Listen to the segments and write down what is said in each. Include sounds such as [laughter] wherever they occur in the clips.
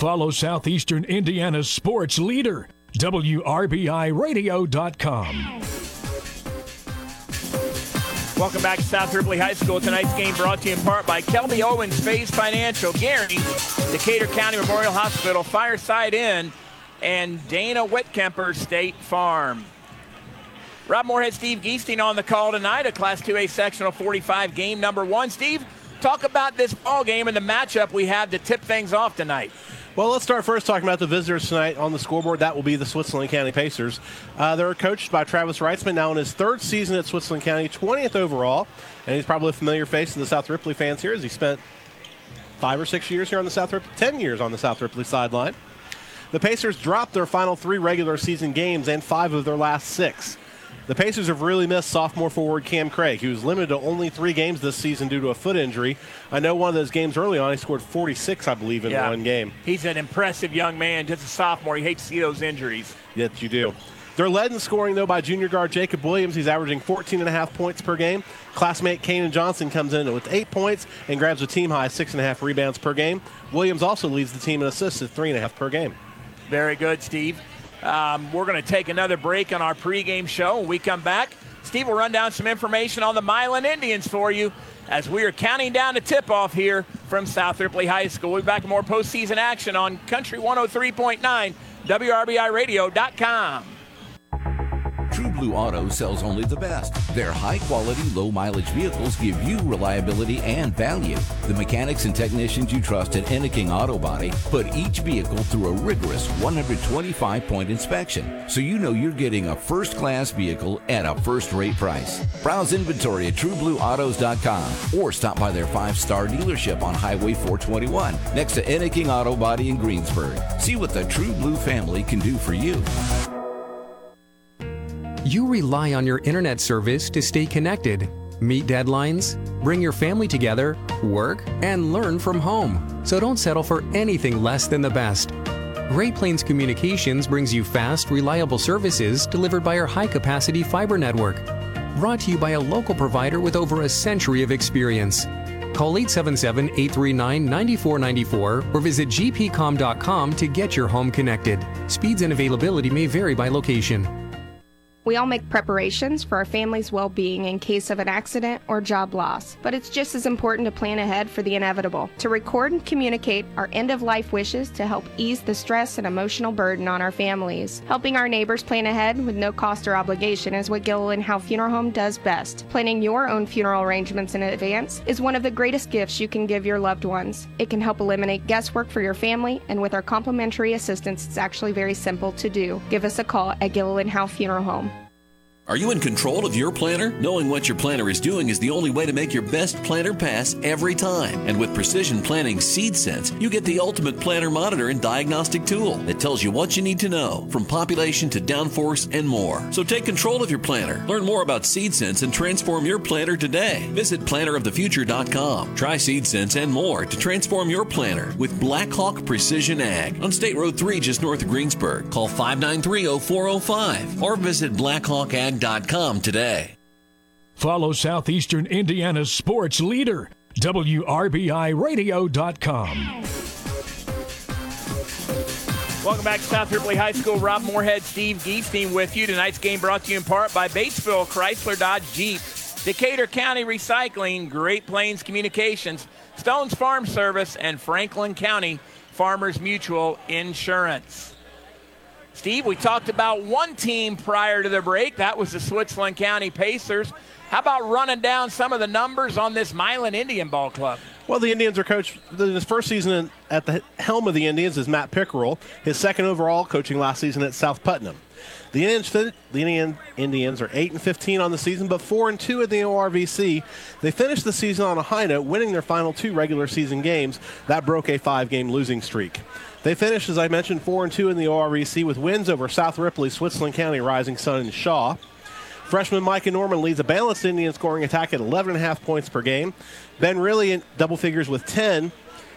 Follow Southeastern Indiana's sports leader, WRBIRadio.com. Welcome back to South Ripley High School. Tonight's game brought to you in part by Kelby Owens Phase Financial, Gary, Decatur County Memorial Hospital, Fireside Inn, and Dana Whitkemper State Farm. Rob Moorhead, Steve Geesting on the call tonight, a Class 2A sectional 45 game number one. Steve, talk about this ball game and the matchup we have to tip things off tonight. Well, let's start first talking about the visitors tonight on the scoreboard. That will be the Switzerland County Pacers. Uh, they're coached by Travis Reitzman, now in his third season at Switzerland County, 20th overall, and he's probably a familiar face to the South Ripley fans here as he spent five or six years here on the South Ripley, 10 years on the South Ripley sideline. The Pacers dropped their final three regular season games and five of their last six. The Pacers have really missed sophomore forward Cam Craig. He was limited to only three games this season due to a foot injury. I know one of those games early on, he scored 46, I believe, in Yeah. one game. He's an impressive young man, just a sophomore. You hate to see those injuries. Yes, you do. They're led in scoring, though, by junior guard Jacob Williams. He's averaging 14 and a half points per game. Classmate Kanan Johnson comes in with eight points and grabs a team high six and a half rebounds per game. Williams also leads the team in assists at three and a half per game. Very good, Steve. Um, we're going to take another break on our pregame show. When we come back, Steve will run down some information on the Milan Indians for you as we are counting down to tip off here from South Ripley High School. We'll be back with more postseason action on Country 103.9, WRBIRadio.com. True Blue Auto sells only the best. Their high quality, low mileage vehicles give you reliability and value. The mechanics and technicians you trust at Enneking Auto Body put each vehicle through a rigorous 125 point inspection, so you know you're getting a first class vehicle at a first rate price. Browse inventory at trueblueautos.com or stop by their five star dealership on Highway 421 next to Enneking Auto Body in Greensburg. See what the True Blue family can do for you. You rely on your internet service to stay connected, meet deadlines, bring your family together, work, and learn from home. So don't settle for anything less than the best. Great Plains Communications brings you fast, reliable services delivered by our high capacity fiber network. Brought to you by a local provider with over a century of experience. Call 877 839 9494 or visit gpcom.com to get your home connected. Speeds and availability may vary by location. We all make preparations for our family's well being in case of an accident or job loss, but it's just as important to plan ahead for the inevitable, to record and communicate our end of life wishes to help ease the stress and emotional burden on our families. Helping our neighbors plan ahead with no cost or obligation is what Gilliland Howe Funeral Home does best. Planning your own funeral arrangements in advance is one of the greatest gifts you can give your loved ones. It can help eliminate guesswork for your family, and with our complimentary assistance, it's actually very simple to do. Give us a call at Gilliland Howe Funeral Home. Are you in control of your planner? Knowing what your planner is doing is the only way to make your best planner pass every time. And with Precision Planting Seed Sense, you get the ultimate planner monitor and diagnostic tool that tells you what you need to know, from population to downforce and more. So take control of your planner. Learn more about Seed Sense and transform your planner today. Visit plannerofthefuture.com. Try Seed Sense and more to transform your planner with Blackhawk Precision Ag on State Road 3 just north of Greensburg. Call 593-0405 or visit blackhawkag.com today. Follow Southeastern Indiana's sports leader, WRBIRadio.com. Welcome back to South Ripley High School. Rob Moorhead, Steve Geesting with you. Tonight's game brought to you in part by Batesville Chrysler Dodge Jeep, Decatur County Recycling, Great Plains Communications, Stones Farm Service, and Franklin County Farmers Mutual Insurance. Steve, we talked about one team prior to the break. That was the Switzerland County Pacers. How about running down some of the numbers on this Milan Indian Ball Club? Well, the Indians are coached. His first season at the helm of the Indians is Matt Pickerel. His second overall coaching last season at South Putnam. The Indians, the Indian, Indians are eight and fifteen on the season, but four and two in the ORVC. They finished the season on a high note, winning their final two regular season games. That broke a five-game losing streak. They finished, as I mentioned, four and two in the ORVC with wins over South Ripley, Switzerland County, Rising Sun, and Shaw. Freshman Micah Norman leads a balanced Indian scoring attack at 11.5 points per game. Ben Reilly in double figures with 10.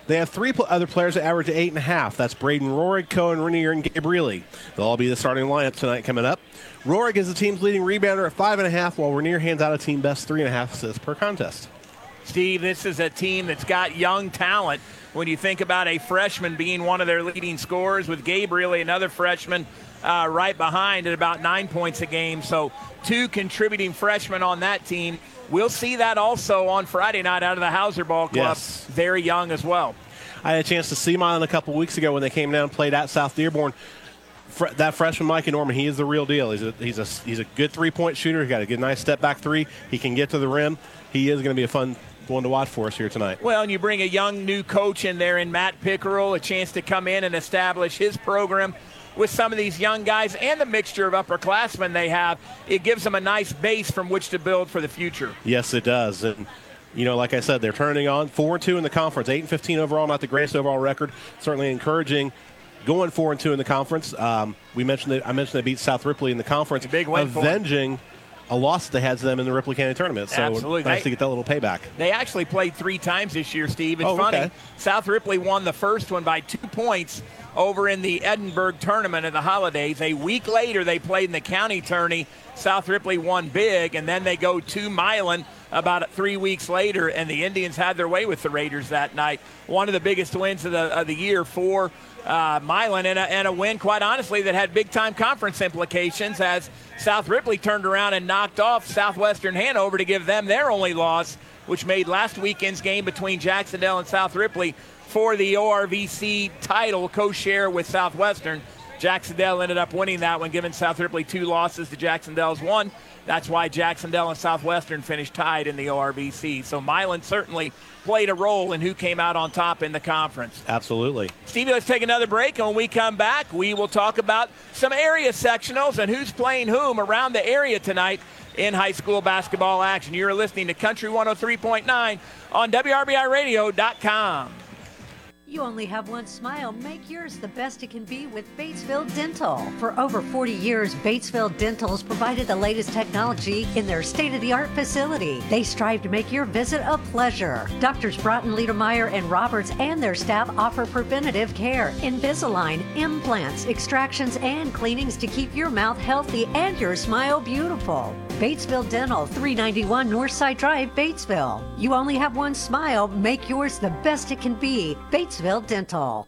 They have three other players that average 8.5. That's Braden Rorig, Cohen, Rainier, and Gabe Reilly. They'll all be the starting lineup tonight coming up. Rorig is the team's leading rebounder at 5.5, while Rainier hands out a team best 3.5 assists per contest. Steve, this is a team that's got young talent. When you think about a freshman being one of their leading scorers, with Gabriel, another freshman, uh, right behind at about nine points a game. So, two contributing freshmen on that team. We'll see that also on Friday night out of the Hauser Ball Club. Yes. Very young as well. I had a chance to see Milan a couple weeks ago when they came down and played at South Dearborn. Fre- that freshman Micah Norman, he is the real deal. He's a he's a he's a good three point shooter. He's got a good nice step back three. He can get to the rim. He is going to be a fun one to watch for us here tonight. Well, and you bring a young new coach in there in Matt Pickerel, a chance to come in and establish his program with some of these young guys and the mixture of upperclassmen they have. It gives them a nice base from which to build for the future. Yes, it does. And you know, like I said, they're turning on four and two in the conference, eight and fifteen overall, not the greatest overall record. Certainly encouraging. Going four and two in the conference. Um, we mentioned that I mentioned they beat South Ripley in the conference, big win for avenging a loss that to them in the Ripley County tournament. So Absolutely. nice They- to get that little payback. They actually played three times this year, Steve. It's Oh, funny. okay. South Ripley won the first one by two points over in the Edinburgh tournament of the holidays. A week later, they played in the county tourney. South Ripley won big, and then they go to Milan about three weeks later, and the Indians had their way with the Raiders that night. One of the biggest wins of the, of the year for uh, Milan, and a, and a win, quite honestly, that had big time conference implications as South Ripley turned around and knocked off Southwestern Hanover to give them their only loss, which made last weekend's game between Jac-Cen-Del and South Ripley for the ORVC title co-share with Southwestern. Jac-Cen-Del ended up winning that one, giving South Ripley two losses to Jac-Cen-Del's one. That's why Jac-Cen-Del and Southwestern finished tied in the ORVC. So Milan certainly played a role in who came out on top in the conference. Absolutely. Stevie, let's take another break, and when we come back, we will talk about some area sectionals and who's playing whom around the area tonight in high school basketball action. You're listening to Country 103.9 on WRBIRadio.com. You only have one smile. Make yours the best it can be with Batesville Dental. For over 40 years, Batesville Dental's provided the latest technology in their state of the art facility. They strive to make your visit a pleasure. Doctors Broughton, Liedermeyer, and Roberts and their staff offer preventative care, Invisalign, implants, extractions, and cleanings to keep your mouth healthy and your smile beautiful. Batesville Dental, 391 Northside Drive, Batesville. You only have one smile. Make yours the best it can be. Batesville Dental.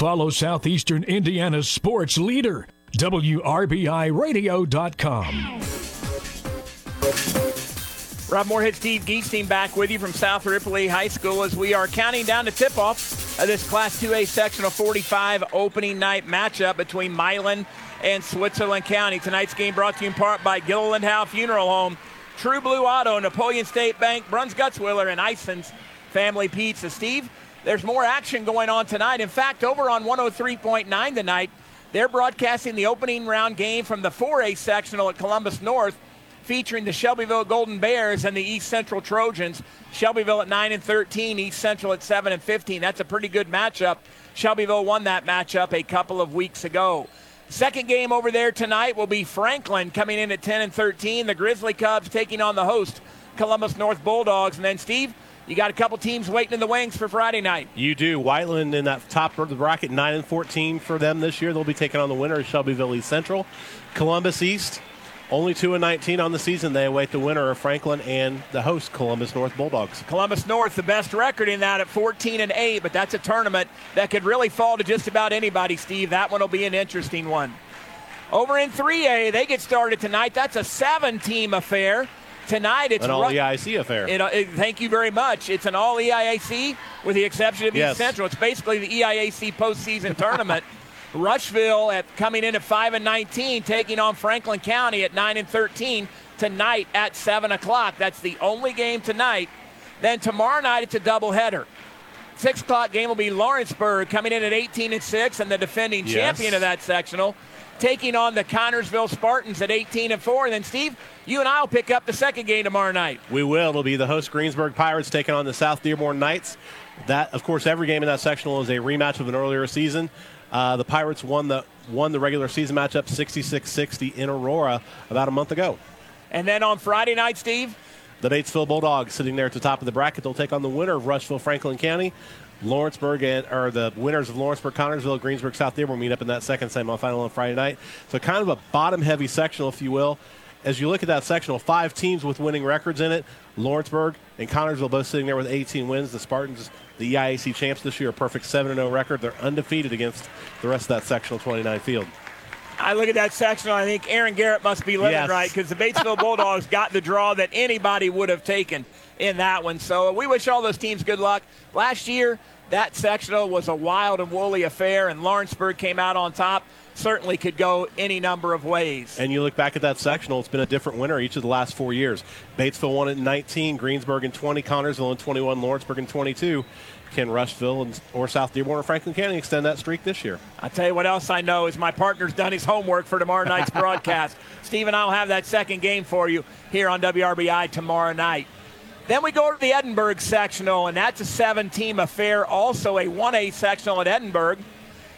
Follow Southeastern Indiana's sports leader, WRBIRadio.com. Rob Moorhead, Steve Geesting back with you from South Ripley High School as we are counting down to tip off of this Class 2A Sectional 45 opening night matchup between Milan and Switzerland County. Tonight's game brought to you in part by Gilliland Howe Funeral Home, True Blue Auto, Napoleon State Bank, Bruns Gutzwiller, and Ison's Family Pizza. Steve, there's more action going on tonight. In fact, over on 103.9 tonight, they're broadcasting the opening round game from the 4A sectional at Columbus North, featuring the Shelbyville Golden Bears and the East Central Trojans. Shelbyville at 9 and 13, East Central at 7 and 15. That's a pretty good matchup. Shelbyville won that matchup a couple of weeks ago. Second game over there tonight will be Franklin coming in at 10 and 13. The Grizzly Cubs taking on the host, Columbus North Bulldogs. And then, Steve, You got a couple teams waiting in the wings for Friday night. You do. Whiteland in that top of the bracket, 9 and 14 for them this year. They'll be taking on the winner of Shelbyville East Central. Columbus East, only 2 and 19 on the season. They await the winner of Franklin and the host, Columbus North Bulldogs. Columbus North, the best record in that at 14 and 8, but that's a tournament that could really fall to just about anybody, Steve. That one will be an interesting one. Over in 3A, they get started tonight. That's a seven team affair. Tonight, it's an all EIC affair. It, uh, it, thank you very much. It's an all EIAC with the exception of Yes. East Central. It's basically the EIAC postseason tournament. [laughs] Rushville at coming in at five and 19, taking on Franklin County at nine and 13 tonight at seven o'clock. That's the only game tonight. Then tomorrow night it's a doubleheader. Six o'clock game will be Lawrenceburg coming in at 18 and six, and the defending Yes. champion of that sectional, taking on the Connersville Spartans at 18 and four. And then Steve, you and I will pick up the second game tomorrow night. We will. It'll be the host Greensburg Pirates taking on the South Dearborn Knights. That, of course, every game in that sectional is a rematch of an earlier season. Uh, the Pirates won the won the regular season matchup 66-60 in Aurora about a month ago. And then on Friday night, Steve, The Batesville Bulldogs sitting there at the top of the bracket. They'll take on the winner of Rushville Franklin County. Lawrenceburg and or the winners of Lawrenceburg, Connersville, Greensburg, South Dearborn meet up in that second semifinal on Friday night. So kind of a bottom heavy sectional, if you will. As you look at that sectional, five teams with winning records in it. Lawrenceburg and Connersville both sitting there with 18 wins. The Spartans, the EIAC champs this year, a perfect 7 0 record. They're undefeated against the rest of that sectional 29 field. I look at that sectional. I think Aaron Garrett must be living Yes. right because the Batesville [laughs] Bulldogs got the draw that anybody would have taken in that one. So uh, we wish all those teams good luck. Last year, that sectional was a wild and woolly affair, and Lawrenceburg came out on top. Certainly could go any number of ways. And you look back at that sectional, it's been a different winner each of the last four years. Batesville won it in 19, Greensburg in 20, Connersville in 21, Lawrenceburg in 22. Can Rushville and, or South Dearborn or Franklin County extend that streak this year? I tell you what else I know is my partner's done his homework for tomorrow night's [laughs] broadcast. Steve and I will have that second game for you here on WRBI tomorrow night. Then we go to the Edinburgh sectional, and that's a seven-team affair, also a 1A sectional at Edinburgh.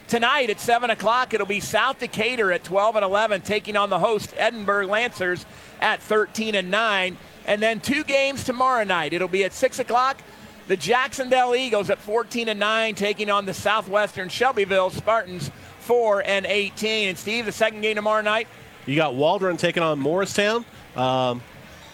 Tonight at 7 o'clock, it'll be South Decatur at 12 and 11 taking on the host Edinburgh Lancers at 13 and 9. And then two games tomorrow night. It'll be at 6 o'clock. The Jac-Cen-Del Eagles at 14 and 9 taking on the Southwestern Shelbyville Spartans 4 and 18. And Steve, the second game tomorrow night, You got Waldron taking on Morristown. Um,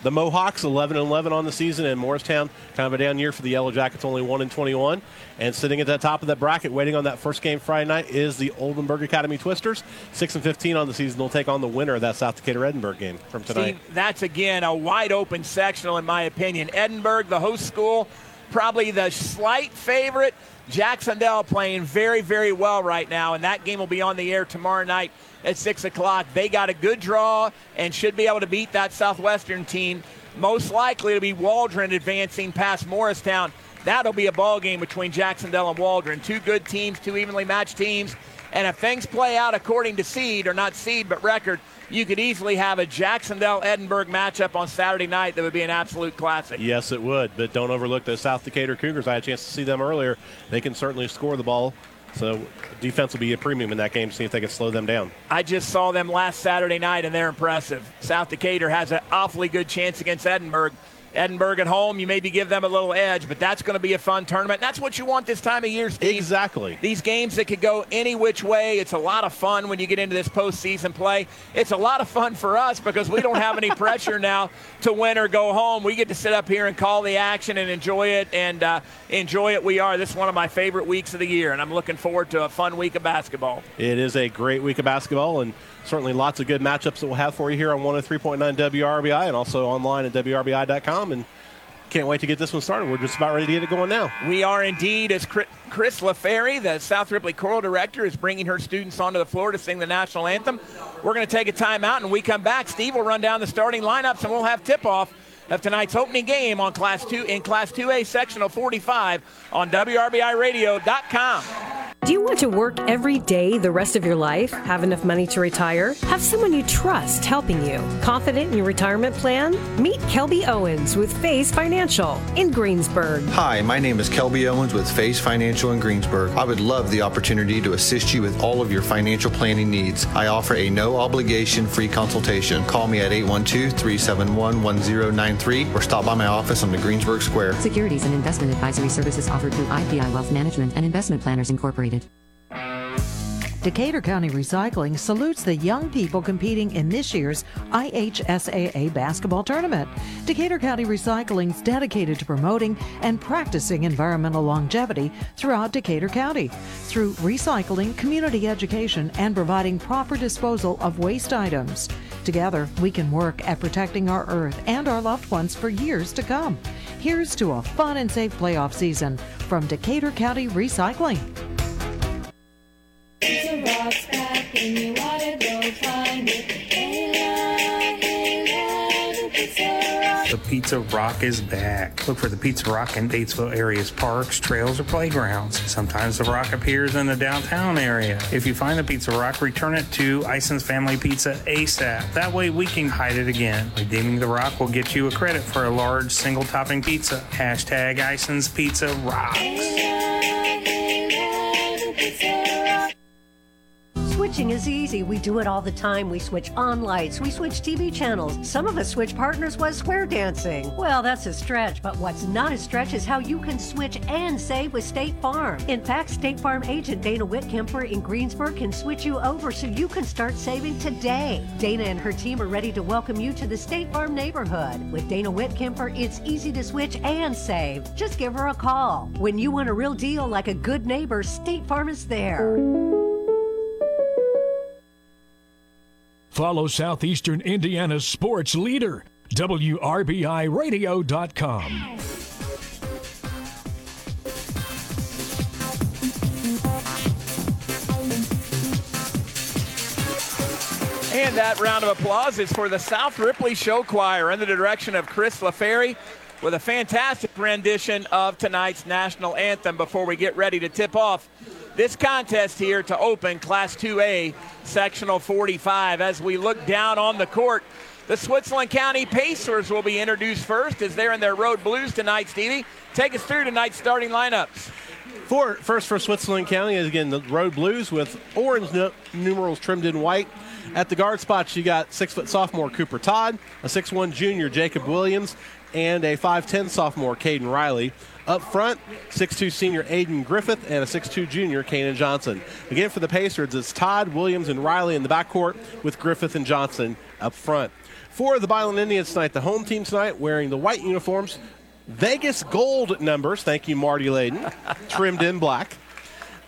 the Mohawks 11 and 11 on the season, and Morristown kind of a down year for the Yellow Jackets, only 1 and 21. And sitting at the top of that bracket, waiting on that first game Friday night, is the Oldenburg Academy Twisters. 6 and 15 on the season. They'll take on the winner of that South Decatur Edinburgh game from tonight. Steve, that's again a wide open sectional, in my opinion. Edinburgh, the host school, probably the slight favorite. Jac-Cen-Del playing very, very well right now, and that game will be on the air tomorrow night at 6 o'clock. They got a good draw and should be able to beat that Southwestern team. Most likely to be Waldron advancing past Morristown. That'll be a ball game between Jac-Cen-Del and Waldron. Two good teams, two evenly matched teams. And if things play out according to seed, or not seed, but record, you could easily have a Jac-Cen-Del Edinburgh matchup on Saturday night that would be an absolute classic. Yes, it would, but don't overlook the South Decatur Cougars. I had a chance to see them earlier. They can certainly score the ball, so defense will be a premium in that game. To see if they can slow them down. I just saw them last Saturday night, and they're impressive. South Decatur has an awfully good chance against Edinburgh. Edinburgh at home, you maybe give them a little edge, but that's going to be a fun tournament. That's what you want this time of year, Steve. Exactly. These games that could go any which way. It's a lot of fun when you get into this postseason play. It's a lot of fun for us because we don't have any [laughs] pressure now to win or go home. We get to sit up here and call the action and enjoy it, and uh, enjoy it. We are. This is one of my favorite weeks of the year, and I'm looking forward to a fun week of basketball. It is a great week of basketball and certainly lots of good matchups that we'll have for you here on 103.9 WRBI and also online at WRBI.com. And can't wait to get this one started. We're just about ready to get it going now. We are indeed, as Chris LaFerry, the South Ripley Choral Director, is bringing her students onto the floor to sing the national anthem. We're going to take a timeout, and we come back, Steve will run down the starting lineups, and we'll have tip-off of tonight's opening game on Class 2 in Class 2A Sectional 45 on WRBIRadio.com. Do you want to work every day the rest of your life? Have enough money to retire? Have someone you trust helping you? Confident in your retirement plan? Meet Kelby Owens with Phase Financial in Greensburg. Hi, my name is Kelby Owens with Phase Financial in Greensburg. I would love the opportunity to assist you with all of your financial planning needs. I offer a no obligation free consultation. Call me at 812 371 1093 or stop by my office on the Greensburg Square. Securities and investment advisory services offered through IPI Wealth Management and Investment Planners Incorporated. Decatur County Recycling salutes the young people competing in this year's IHSAA basketball tournament. Decatur County Recycling is dedicated to promoting and practicing environmental longevity throughout Decatur County through recycling, community education, and providing proper disposal of waste items. Together, we can work at protecting our earth and our loved ones for years to come. Here's to a fun and safe playoff season from Decatur County Recycling. The Pizza Rock is back. Look for the Pizza Rock in Batesville area's parks, trails, or playgrounds. Sometimes the rock appears in the downtown area. If you find the Pizza Rock, return it to Ison's Family Pizza ASAP. That way we can hide it again. Redeeming the rock will get you a credit for a large single topping pizza. Hashtag Ison's Pizza Rocks. Switching is easy. We do it all the time. We switch on lights, we switch TV channels. Some of us switch partners while square dancing. Well, that's a stretch, but what's not a stretch is how you can switch and save with State Farm. In fact, State Farm agent Dana Whitkemper in Greensburg can switch you over so you can start saving today. Dana and her team are ready to welcome you to the State Farm neighborhood. With Dana Whitkemper, it's easy to switch and save. Just give her a call. When you want a real deal like a good neighbor, State Farm is there. Follow Southeastern Indiana's sports leader, WRBIRadio.com. And that round of applause is for the South Ripley Show Choir under the direction of Chris LaFerry with a fantastic rendition of tonight's national anthem before we get ready to tip off this contest here to open Class 2A, Sectional 45. As we look down on the court, the Switzerland County Pacers will be introduced first as they're in their road blues tonight, Stevie. Take us through tonight's starting lineups. For, first for Switzerland County is again the road blues with orange nu- numerals trimmed in white. At the guard spots, you got six foot sophomore Cooper Todd, a six-one junior Jacob Williams, and a 5'10 sophomore Caden Riley. Up front, 6'2 senior Aiden Griffith and a 6'2 junior Kanan Johnson. Again, for the Pacers, it's Todd, Williams, and Riley in the backcourt with Griffith and Johnson up front. For the Milan Indians tonight, the home team tonight wearing the white uniforms, Vegas gold numbers, thank you, Marty Layden, [laughs] trimmed in black.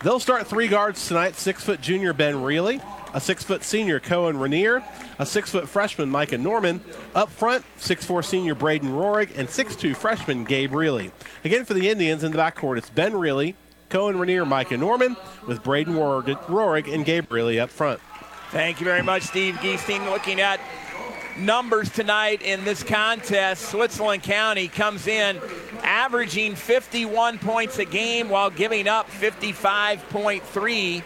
They'll start three guards tonight six foot junior Ben Reilly, a six foot senior Cohen Rainier, a six foot freshman Micah Norman. Up front, six four senior Braden Rorig, and six two freshman Gabe Reilly. Again for the Indians in the backcourt, it's Ben Reilly, Cohen Rainier, Micah Norman, with Braden Rorig, and Gabe Reilly up front. Thank you very much, Steve Geesting. Looking at numbers tonight in this contest, Switzerland County comes in averaging 51 points a game while giving up 55.3.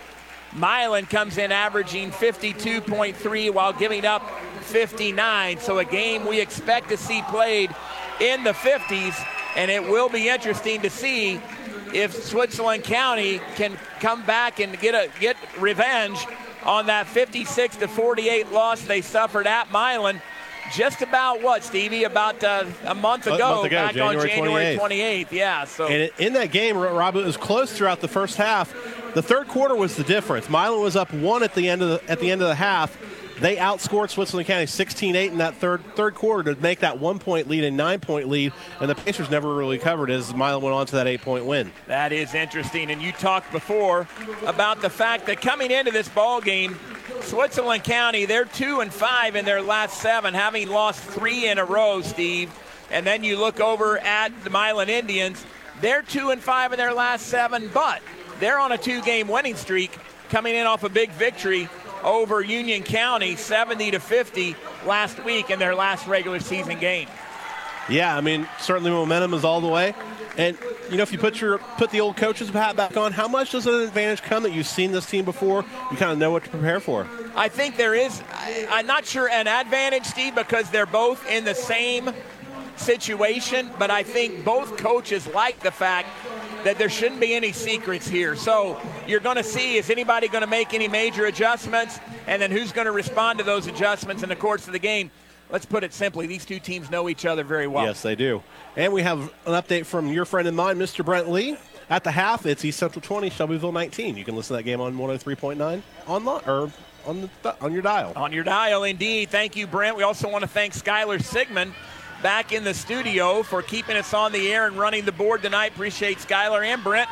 Milan comes in averaging 52.3 while giving up 59. So a game we expect to see played in the 50s, and it will be interesting to see if Switzerland County can come back and get a get revenge on that 56 to 48 loss they suffered at Milan. Just about what, Stevie? About uh, a month ago, A month ago, back January on January 28th. 28th. Yeah. So And in that game, Rob, it was close throughout the first half. The third quarter was the difference. Milan was up one at the end of the, at the end of the half. They outscored Switzerland County 16-8 in that third third quarter to make that one point lead and nine point lead, and the Pacers never really covered as Milan went on to that eight point win. That is interesting. And you talked before about the fact that coming into this ball game, Switzerland County, they're two and five in their last seven, having lost three in a row, Steve. And then you look over at the Milan Indians, they're two and five in their last seven, but they're on a two-game winning streak, coming in off a big victory over Union County, 70 to 50 last week in their last regular season game. Yeah, I mean, certainly momentum is all the way. And you know, if you put your put the old coach's hat back on, how much does an advantage come that you've seen this team before? You kind of know what to prepare for. I think there is, I, I'm not sure an advantage, Steve, because they're both in the same situation, but I think both coaches like the fact that there shouldn't be any secrets here. So you're going to see is anybody going to make any major adjustments, and then who's going to respond to those adjustments in the course of the game. Let's put it simply: these two teams know each other very well. Yes, they do. And we have an update from your friend and mine, Mr. Brent Lee. At the half, it's East Central 20, Shelbyville 19. You can listen to that game on 103.9 online or on the on your dial. On your dial, indeed. Thank you, Brent. We also want to thank Skylar Sigmund back in the studio for keeping us on the air and running the board tonight. Appreciate Skylar and Brent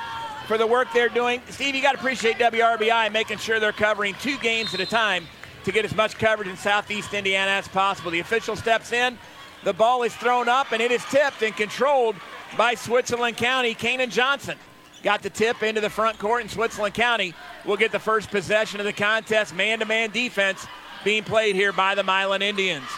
for the work they're doing. Steve, you got to appreciate WRBI making sure they're covering two games at a time to get as much coverage in Southeast Indiana as possible. The official steps in. The ball is thrown up and it is tipped and controlled by Switzerland County. Kanan Johnson got the tip into the front court, and Switzerland County We'll get the first possession of the contest. Man to man defense being played here by the Milan Indians.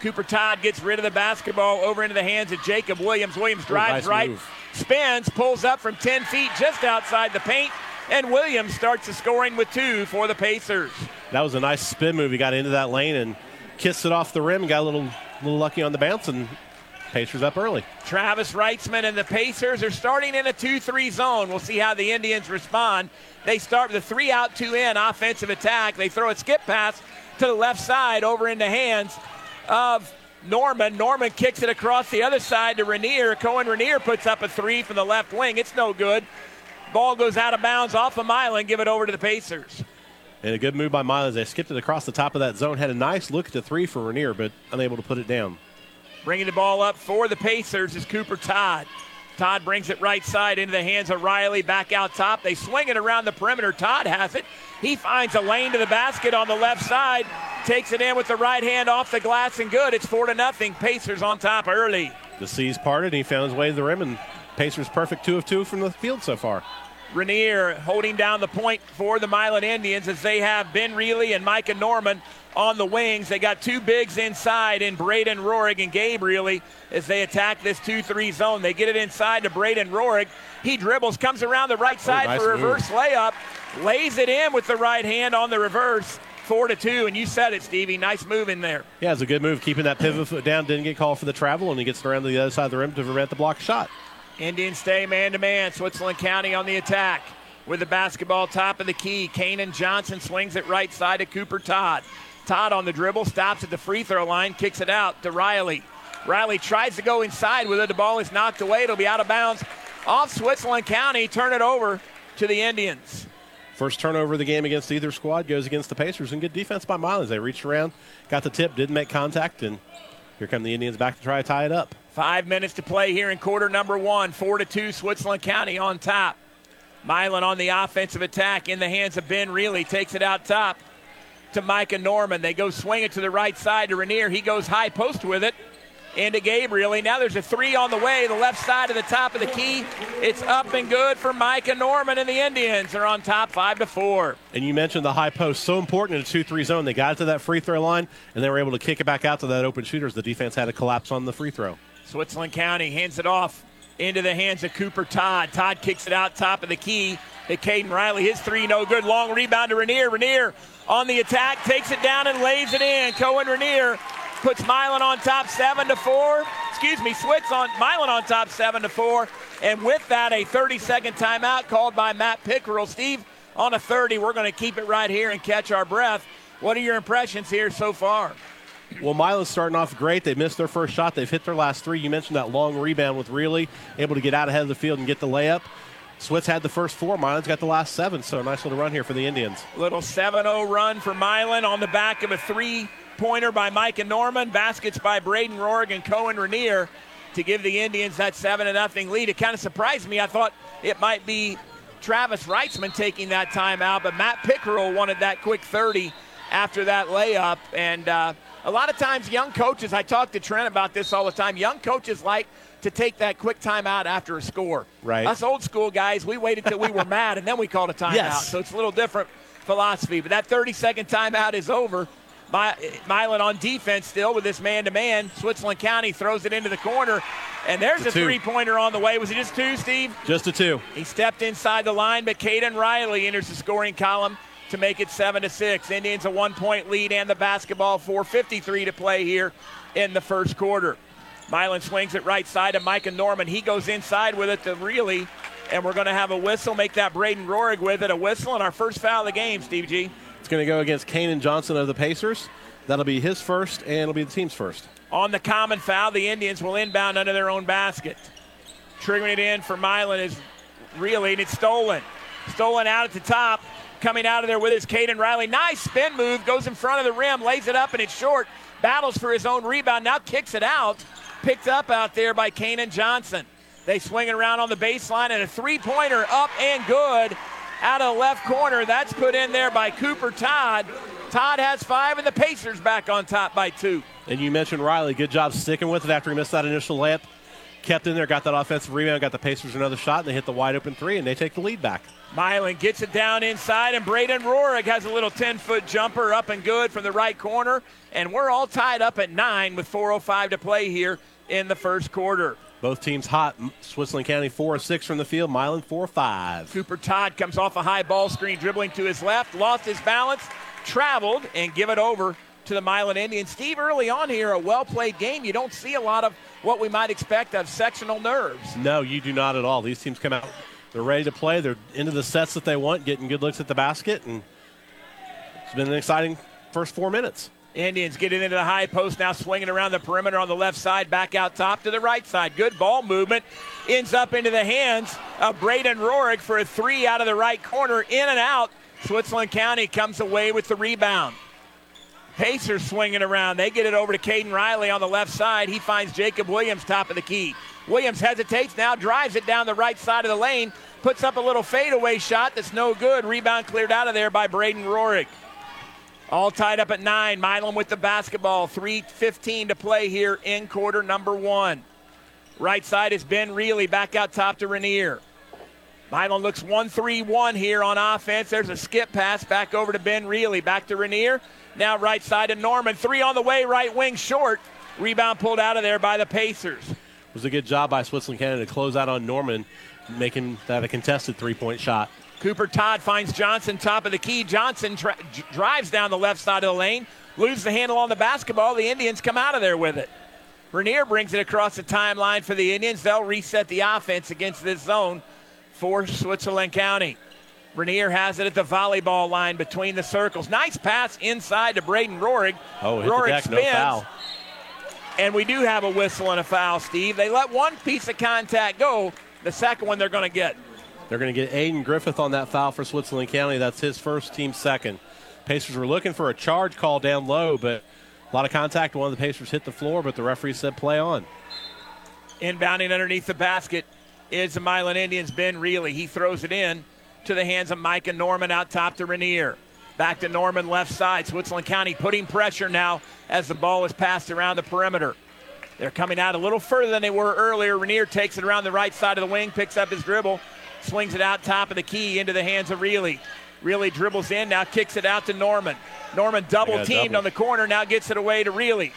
Cooper Todd gets rid of the basketball over into the hands of Jacob Williams. Williams drives nice right, move. spins, pulls up from 10 feet just outside the paint, and Williams starts the scoring with two for the Pacers. That was a nice spin move. He got into that lane and kissed it off the rim got a little little lucky on the bounce, and Pacers up early. Travis Reitzman and the Pacers are starting in a 2 3 zone. We'll see how the Indians respond. They start with a three out, two in offensive attack. They throw a skip pass to the left side over into hands of Norman. Norman kicks it across the other side to Rainier. Cohen Rainier puts up a three from the left wing. It's no good. Ball goes out of bounds off of Milan. Give it over to the Pacers. And a good move by Miles. They skipped it across the top of that zone. Had a nice look at the three for Rainier, but unable to put it down. Bringing the ball up for the Pacers is Cooper Todd. Todd brings it right side into the hands of Riley. Back out top. They swing it around the perimeter. Todd has it. He finds a lane to the basket on the left side. Takes it in with the right hand off the glass and good. It's four to nothing. Pacers on top early. The seas parted, he found his way to the rim, and Pacers perfect two of two from the field so far. Rainier holding down the point for the Milan Indians as they have Ben Reilly and Micah Norman on the wings. They got two bigs inside in Braden Rorig and Gabe Reilly as they attack this 2 3 zone. They get it inside to Braden Rorig. He dribbles, comes around the right side nice for a move. reverse layup, lays it in with the right hand on the reverse. Four to two, and you said it, Stevie. Nice move in there. Yeah, it's a good move. Keeping that pivot foot down, didn't get called for the travel, and he gets around to the other side of the rim to prevent the block shot. Indians stay man to man. Switzerland County on the attack with the basketball top of the key. Kanan Johnson swings it right side to Cooper Todd. Todd on the dribble, stops at the free throw line, kicks it out to Riley. Riley tries to go inside with it. The ball is knocked away. It'll be out of bounds off Switzerland County. Turn it over to the Indians. First turnover of the game against either squad goes against the Pacers, and good defense by Miles. They reached around, got the tip, didn't make contact, and here come the Indians back to try to tie it up. Five minutes to play here in quarter number one. Four to two, Switzerland County on top. Milan on the offensive attack in the hands of Ben Reilly. Takes it out top to Micah Norman. They go swing it to the right side to Rainier. He goes high post with it into Gabe Reilly. Now there's a three on the way, the left side of the top of the key. It's up and good for Micah Norman, and the Indians are on top five to four. And you mentioned the high post, so important in a 2 3 zone. They got it to that free throw line, and they were able to kick it back out to that open shooters. The defense had a collapse on the free throw. Switzerland County hands it off into the hands of Cooper Todd. Todd kicks it out top of the key to Caden Riley. His three no good. Long rebound to Rainier. Rainier on the attack, takes it down and lays it in. Cohen Rainier puts Milan on top seven to four. Excuse me, Switz on Milan on top seven to four. And with that, a 30-second timeout called by Matt Pickerel. Steve, on a 30, we're going to keep it right here and catch our breath. What are your impressions here so far? Well, Milo's starting off great. They missed their first shot. They've hit their last three. You mentioned that long rebound with Reilly, able to get out ahead of the field and get the layup. Switz had the first four. Milan's got the last seven, so a nice little run here for the Indians. Little 7 0 run for Milan on the back of a three pointer by Micah Norman. Baskets by Braden Rorig and Cohen Rainier to give the Indians that 7 0 lead. It kind of surprised me. I thought it might be Travis Reitzman taking that timeout, but Matt Pickerel wanted that quick 30 after that layup. And uh, a lot of times, young coaches, I talk to Trent about this all the time, young coaches like to take that quick timeout after a score. Right. Us old school guys, we waited till we were [laughs] mad and then we called a timeout. Yes. So it's a little different philosophy. But that 30 second timeout is over. My, Milan on defense still with this man to man. Switzerland County throws it into the corner. And there's The a two. three pointer on the way. Was it just two, Steve? Just a two. He stepped inside the line, but Caden Riley enters the scoring column to make it seven to six. Indians a one-point lead and the basketball. 4:53 to play here in the first quarter. Milan swings it right side to Micah Norman. He goes inside with it to Reilly, and we're going to have a whistle. Make that Braden Rorig with it a whistle and our first foul of the game. Steve G. It's going to go against Kanan Johnson of the Pacers. That'll be his first, and it'll be the team's first. On the common foul, the Indians will inbound under their own basket. Triggering it in for Milan is Reilly, and it's stolen. Stolen out at the top. Coming out of there with his Caden Riley. Nice spin move. Goes in front of the rim, lays it up, and it's short. Battles for his own rebound. Now kicks it out. Picked up out there by Kanan Johnson. They swing it around on the baseline, and a three pointer up and good out of left corner. That's put in there by Cooper Todd. Todd has five, and the Pacers back on top by two. And you mentioned Riley. Good job sticking with it after he missed that initial layup. Kept in there, got that offensive rebound, got the Pacers another shot, and they hit the wide open three, and they take the lead back. Milan gets it down inside, and Braden Rorig has a little 10 foot jumper up and good from the right corner. And we're all tied up at nine with 4.05 to play here in the first quarter. Both teams hot. Switzerland County four or six from the field. Milan four or five. Cooper Todd comes off a high ball screen, dribbling to his left, lost his balance, traveled, and give it over to the Milan Indians. Steve, early on here, a well played game. You don't see a lot of what we might expect of sectional nerves. No, you do not at all. These teams come out. They're ready to play. They're into the sets that they want, getting good looks at the basket, and it's been an exciting first four minutes. Indians getting into the high post now, swinging around the perimeter on the left side, back out top to the right side. Good ball movement. Ends up into the hands of Braden Rorig for a three out of the right corner, in and out. Switzerland County comes away with the rebound. Pacers swinging around. They get it over to Caden Riley on the left side. He finds Jacob Williams top of the key. Williams hesitates now, drives it down the right side of the lane, puts up a little fadeaway shot that's no good. Rebound cleared out of there by Braden Rorig. All tied up at nine. Milan with the basketball. 3.15 to play here in quarter number one. Right side is Ben Reilly back out top to Rainier. Milan looks 1 3 1 here on offense. There's a skip pass back over to Ben Reilly. Back to Rainier. Now right side to Norman. Three on the way, right wing short. Rebound pulled out of there by the Pacers. It was a good job by Switzerland County to close out on Norman, making that a contested three point shot. Cooper Todd finds Johnson top of the key. Johnson dri- drives down the left side of the lane, loses the handle on the basketball. The Indians come out of there with it. Rainier brings it across the timeline for the Indians. They'll reset the offense against this zone for Switzerland County. Rainier has it at the volleyball line between the circles. Nice pass inside to Braden Rorig. Oh, hit Rorig the deck, no foul. And we do have a whistle and a foul, Steve. They let one piece of contact go. The second one they're going to get. They're going to get Aiden Griffith on that foul for Switzerland County. That's his first team second. Pacers were looking for a charge call down low, but a lot of contact. One of the Pacers hit the floor, but the referee said play on. Inbounding underneath the basket is the Milan Indians' Ben Reilly. He throws it in to the hands of Micah Norman out top to Rainier. Back to Norman left side. Switzerland County putting pressure now as the ball is passed around the perimeter. They're coming out a little further than they were earlier. Rainier takes it around the right side of the wing, picks up his dribble, swings it out top of the key into the hands of Reilly. Reilly dribbles in, now kicks it out to Norman. Norman double teamed double. on the corner, now gets it away to Reilly.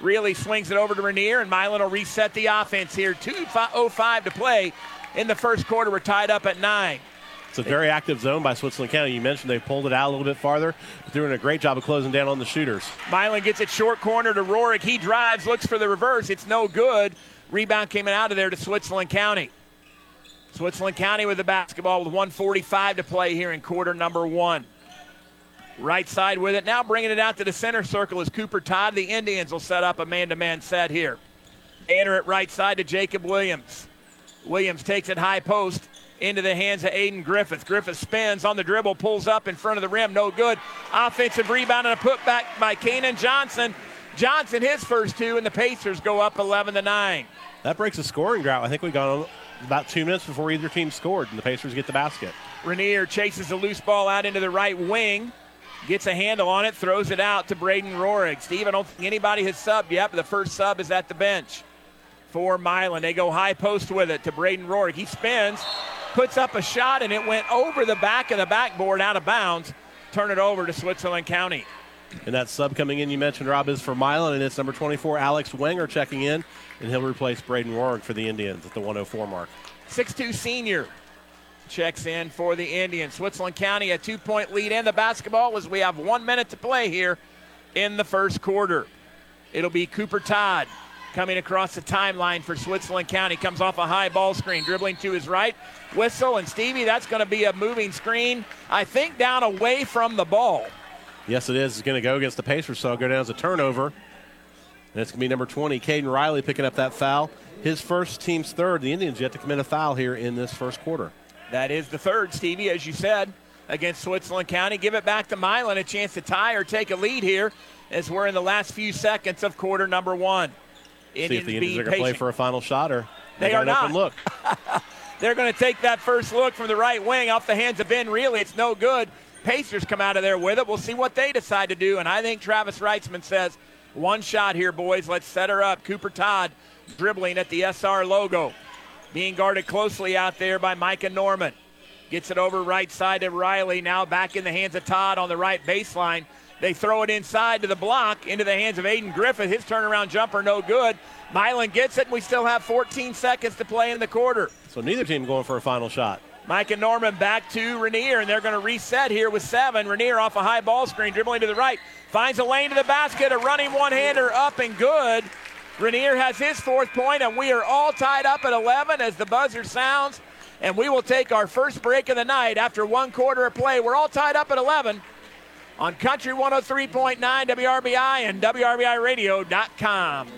Reilly swings it over to Rainier, and Milan will reset the offense here. 2.05 to play in the first quarter. We're tied up at nine. It's a very active zone by Switzerland County. You mentioned they pulled it out a little bit farther, but they're doing a great job of closing down on the shooters. Milan gets it short corner to Rorig. He drives, looks for the reverse. It's no good. Rebound came out of there to Switzerland County. Switzerland County with the basketball with 145 to play here in quarter number one. Right side with it. Now bringing it out to the center circle is Cooper Todd. The Indians will set up a man to man set here. Enter it right side to Jacob Williams. Williams takes it high post into the hands of Aiden Griffith. Griffith spins on the dribble, pulls up in front of the rim. No good. Offensive rebound and a putback by Kanan Johnson. Johnson his first two, and the Pacers go up 11 to 9. That breaks a scoring drought. I think we got about two minutes before either team scored, and the Pacers get the basket. Rainier chases the loose ball out into the right wing, gets a handle on it, throws it out to Braden Rorig. Steve, I don't think anybody has subbed yet, but the first sub is at the bench for Milan. They go high post with it to Braden Rorig. He spins, puts up a shot, and it went over the back of the backboard out of bounds. Turn it over to Switzerland County. And that sub coming in, you mentioned, Rob, is for Milan, and it's number 24, Alex Wenger, checking in, and he'll replace Braden Rorig for the Indians at the 104 mark. 6'2 senior checks in for the Indians. Switzerland County a two point lead in the basketball as we have one minute to play here in the first quarter. It'll be Cooper Todd coming across the timeline for Switzerland County. Comes off a high ball screen, dribbling to his right. Whistle, and Stevie, that's going to be a moving screen, I think, down away from the ball. Yes, it is. It's going to go against the Pacers, so it'll go down as a turnover. And it's going to be number 20, Caden Riley, picking up that foul. His first team's third. The Indians yet to commit a foul here in this first quarter. That is the third, Stevie, as you said, against Switzerland County. Give it back to Milan, a chance to tie or take a lead here as we're in the last few seconds of quarter number one. See if the Indians are going to play for a final shot or They got are not. look. [laughs] They're going to take that first look from the right wing off the hands of Ben Reilly. It's no good. Pacers come out of there with it. We'll see what they decide to do. And I think Travis Reitzman says, one shot here, boys. Let's set her up. Cooper Todd dribbling at the SR logo. Being guarded closely out there by Micah Norman. Gets it over right side to Riley. Now back in the hands of Todd on the right baseline. They throw it inside to the block into the hands of Aiden Griffith. His turnaround jumper, no good. Milan gets it, and we still have 14 seconds to play in the quarter. So neither team going for a final shot. Micah Norman back to Rainier, and they're going to reset here with seven. Rainier off a high ball screen, dribbling to the right, finds a lane to the basket, a running one-hander up and good. Rainier has his fourth point, and we are all tied up at 11 as the buzzer sounds, and we will take our first break of the night after one quarter of play. We're all tied up at 11 on Country 103.9 WRBI and WRBIRadio.com.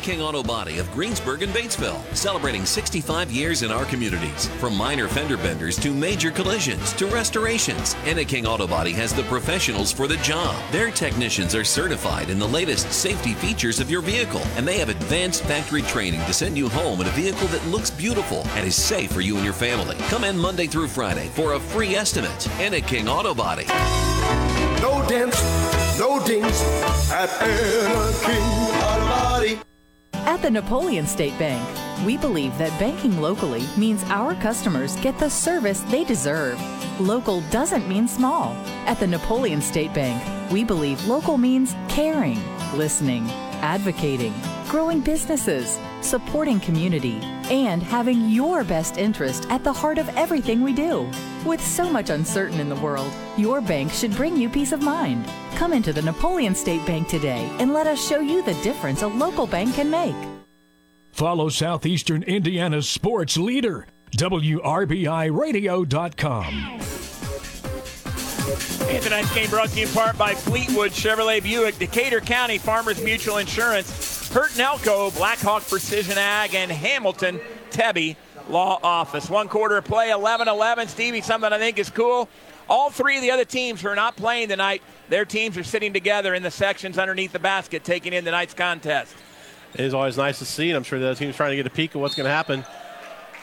King Auto Body of Greensburg and Batesville, celebrating 65 years in our communities. From minor fender benders to major collisions to restorations, King Auto Body has the professionals for the job. Their technicians are certified in the latest safety features of your vehicle, and they have advanced factory training to send you home in a vehicle that looks beautiful and is safe for you and your family. Come in Monday through Friday for a free estimate. King Auto Body. No dents, no dings at Anna King Auto Body. At the Napoleon State Bank, we believe that banking locally means our customers get the service they deserve. Local doesn't mean small. At the Napoleon State Bank, we believe local means caring, listening, advocating, growing businesses, supporting community, and having your best interest at the heart of everything we do. With so much uncertain in the world, your bank should bring you peace of mind. Come into the Napoleon State Bank today and let us show you the difference a local bank can make. Follow Southeastern Indiana's sports leader, WRBIRadio.com. And tonight's game brought to you in part by Fleetwood Chevrolet Buick, Decatur County Farmers Mutual Insurance, Hurt Blackhawk Precision Ag, and Hamilton Tebby Law Office. One quarter play, 11 11. Stevie, something I think is cool. All three of the other teams who are not playing tonight, their teams are sitting together in the sections underneath the basket, taking in tonight's contest. It is always nice to see, and I'm sure the other team's trying to get a peek of what's going to happen.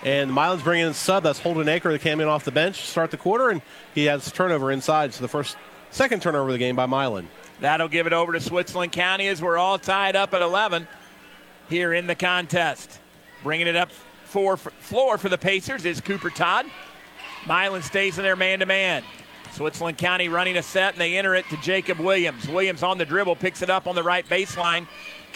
And Milan's bringing in sub. That's Holden Acre that came in off the bench to start the quarter, and he has turnover inside. So the first, second turnover of the game by Milan. That'll give it over to Switzerland County as we're all tied up at 11 here in the contest. Bringing it up for floor for the Pacers is Cooper Todd. Milan stays in there man to man. Switzerland County running a set and they enter it to Jacob Williams. Williams on the dribble, picks it up on the right baseline,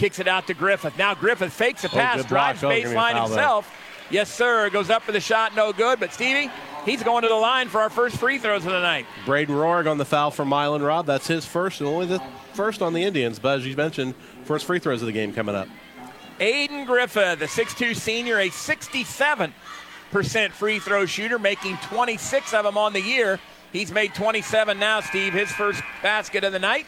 kicks it out to Griffith. Now Griffith fakes a Oh, pass, drives Oh, a baseline himself. Yes, sir. Goes up for the shot, no good. But Stevie, he's going to the line for our first free throws of the night. Braden Rorig on the foul for Milan Rob. That's his first and only the first on the Indians. But as you mentioned, first free throws of the game coming up. Aiden Griffith, the 6'2 senior, a 67% free throw shooter, making 26 of them on the year. He's made 27 now, Steve. His first basket of the night.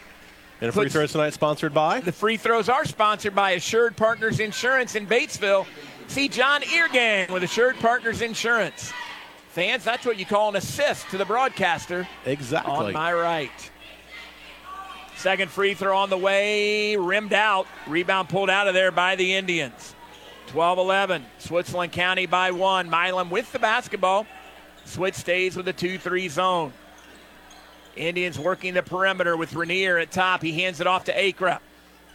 And a free throws tonight sponsored by The free throws are sponsored by Assured Partners Insurance in Batesville. See John Eargan with Assured Partners Insurance. Fans, that's what you call an assist to the broadcaster. Exactly. On my right. Second free throw on the way, rimmed out. Rebound pulled out of there by the Indians. 12 11. Switzerland County by one. Milan with the basketball. Switch stays with the 2 3 zone. Indians working the perimeter with Rainier at top. He hands it off to Acra.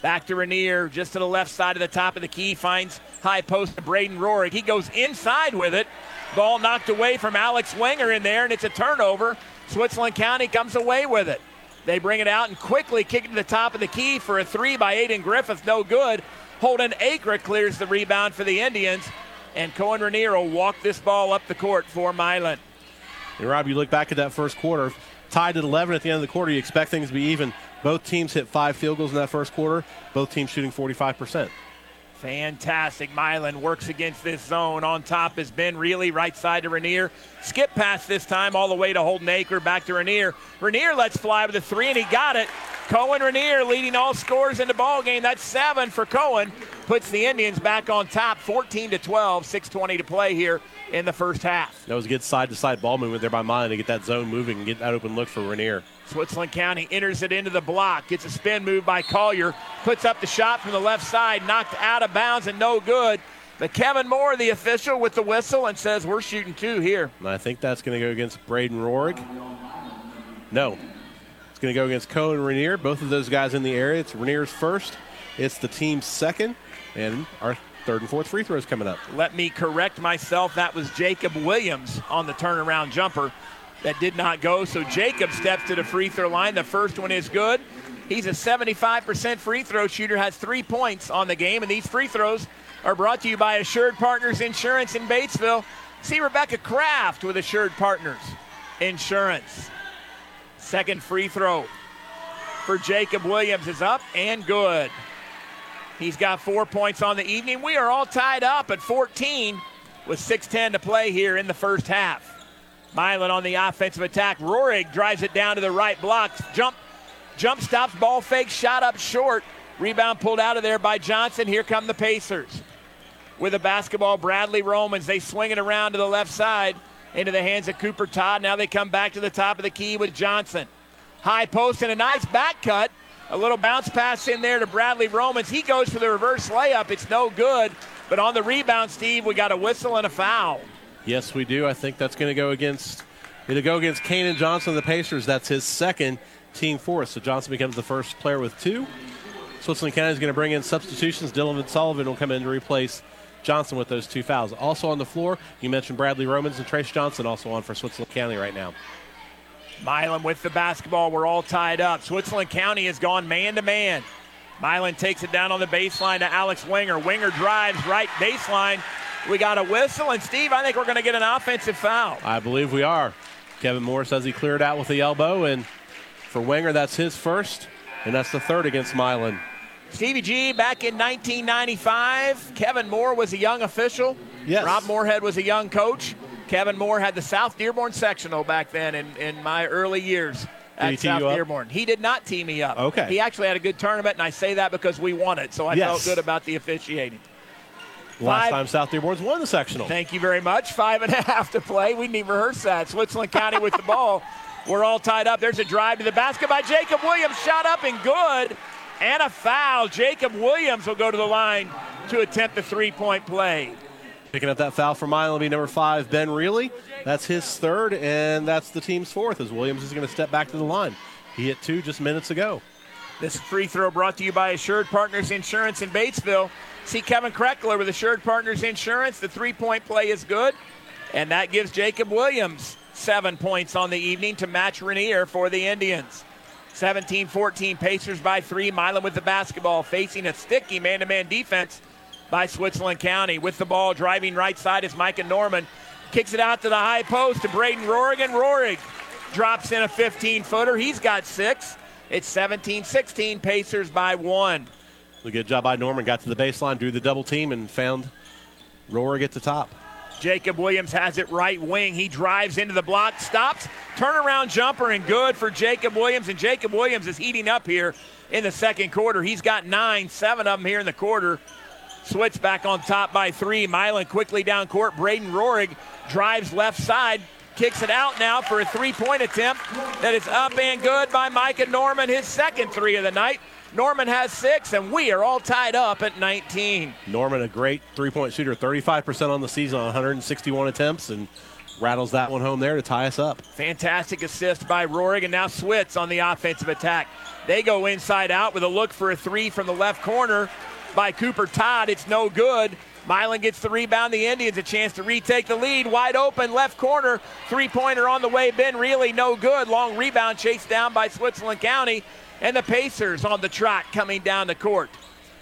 Back to Rainier, just to the left side of the top of the key. Finds high post to Braden Rorig. He goes inside with it. Ball knocked away from Alex Wenger in there, and it's a turnover. Switzerland County comes away with it. They bring it out and quickly kick it to the top of the key for a three by Aiden Griffith. No good. Holden Acre clears the rebound for the Indians. And Cohen Rainier will walk this ball up the court for Milan. And Rob, you look back at that first quarter, tied at 11 at the end of the quarter. You expect things to be even. Both teams hit five field goals in that first quarter. Both teams shooting 45%. Fantastic. Milan works against this zone. On top is Ben Reilly, right side to Rainier. Skip pass this time all the way to Holden Acre, back to Rainier. Rainier lets fly with a three, and he got it. Cohen Rainier leading all scores in the ball game. That's seven for Cohen. Puts the Indians back on top, 14 to 12, 6:20 to play here in the first half. That was a good side to side ball movement there by Milan to get that zone moving and get that open look for Rainier. Switzerland County enters it into the block, gets a spin move by Collier, puts up the shot from the left side, knocked out of bounds and no good. But Kevin Moore, the official, with the whistle and says we're shooting two here. And I think that's going to go against Braden Rorig. No. It's going to go against Cohen Rainier. Both of those guys in the area. It's Rainier's first. It's the team's second. And our third and fourth free throws coming up. Let me correct myself. That was Jacob Williams on the turnaround jumper that did not go. So Jacob steps to the free throw line. The first one is good. He's a 75% free throw shooter, has three points on the game, and these free throws are brought to you by Assured Partners Insurance in Batesville. See Rebecca Kraft with Assured Partners Insurance. Second free throw for Jacob Williams is up and good. He's got four points on the evening. We are all tied up at 14 with 6:10 to play here in the first half. Milan on the offensive attack. Rorig drives it down to the right block. Jump, jump stops, ball fake, shot up short. Rebound pulled out of there by Johnson. Here come the Pacers. With a basketball, Bradley Romans. They swing it around to the left side into the hands of Cooper Todd. Now they come back to the top of the key with Johnson. High post and a nice back cut. A little bounce pass in there to Bradley Romans. He goes for the reverse layup. It's no good. But on the rebound, Steve, we got a whistle and a foul. Yes, we do. I think that's going to go against it'll go against Kanan Johnson, of the Pacers. That's his second team fourth. So Johnson becomes the first player with two. Switzerland County is going to bring in substitutions. Dylan Sullivan will come in to replace Johnson with those two fouls. Also on the floor, you mentioned Bradley Romans and Trace Johnson also on for Switzerland County right now. Milan with the basketball. We're all tied up. Switzerland County has gone man to man. Milan takes it down on the baseline to Alex Winger. Winger drives right baseline. We got a whistle, and Steve, I think we're going to get an offensive foul. I believe we are. Kevin Moore says he cleared out with the elbow, and for Winger, that's his first, and that's the third against Milan. Stevie G, back in 1995, Kevin Moore was a young official. Yes. Rob Moorhead was a young coach. Kevin Moore had the South Dearborn sectional back then in, in my early years at South? Dearborn. He did not tee me up. Okay. He actually had a good tournament, and I say that because we won it, so I Yes. felt good about the officiating. Last Five- time South Dearborn's won the sectional. Thank you very much. Five and a [laughs] half to play. We didn't even rehearse that. Switzerland County with the ball. We're all tied up. There's a drive to the basket by Jacob Williams. Shot up and good. And a foul. Jacob Williams will go to the line to attempt the three point play. Picking up that foul for Milan will be number five, Ben Reilly. That's his third, and that's the team's fourth, as Williams is going to step back to the line. He hit two just minutes ago. This free throw brought to you by Assured Partners Insurance in Batesville. See Kevin Kreckler with Assured Partners Insurance. The three point play is good, and that gives Jacob Williams seven points on the evening to match Rainier for the Indians. 17 14 Pacers by three. Milan with the basketball, facing a sticky man to man defense by Switzerland County. With the ball, driving right side is Micah Norman. Kicks it out to the high post to Braden Rorig, and Rorig drops in a 15 footer. He's got six. It's 17 16, Pacers by one. A good job by Norman. Got to the baseline, drew the double team, and found Rorig at the top. Jacob Williams has it right wing. He drives into the block, stops, turnaround jumper, and good for Jacob Williams. And Jacob Williams is heating up here in the second quarter. He's got nine, seven of them here in the quarter. Switch back on top by three. Milan quickly down court. Braden Rorig drives left side, kicks it out now for a three point attempt that is up and good by Micah Norman, his second three of the night. Norman has six, and we are all tied up at 19. Norman, a great three point shooter, 35% on the season on 161 attempts, and rattles that one home there to tie us up. Fantastic assist by Rorig, and now Switz on the offensive attack. They go inside out with a look for a three from the left corner by Cooper Todd. It's no good. Milan gets the rebound. The Indians a chance to retake the lead. Wide open, left corner. Three pointer on the way. Ben Reilly no good. Long rebound chased down by Switzerland County. And the Pacers on the trot coming down the court.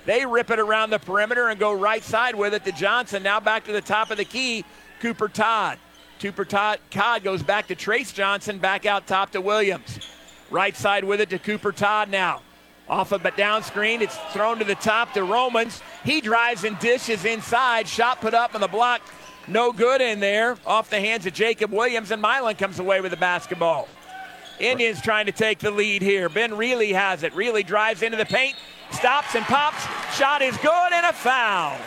They rip it around the perimeter and go right side with it to Johnson. Now back to the top of the key. Cooper Todd. Cooper Todd, Todd goes back to Trace Johnson. Back out top to Williams. Right side with it to Cooper Todd now. Off of a down screen, it's thrown to the top to Romans. He drives and dishes inside. Shot put up on the block. No good in there. Off the hands of Jacob Williams, and Milan comes away with the basketball. Indians trying to take the lead here. Ben Reilly has it. Reilly drives into the paint, stops and pops. Shot is good and a foul.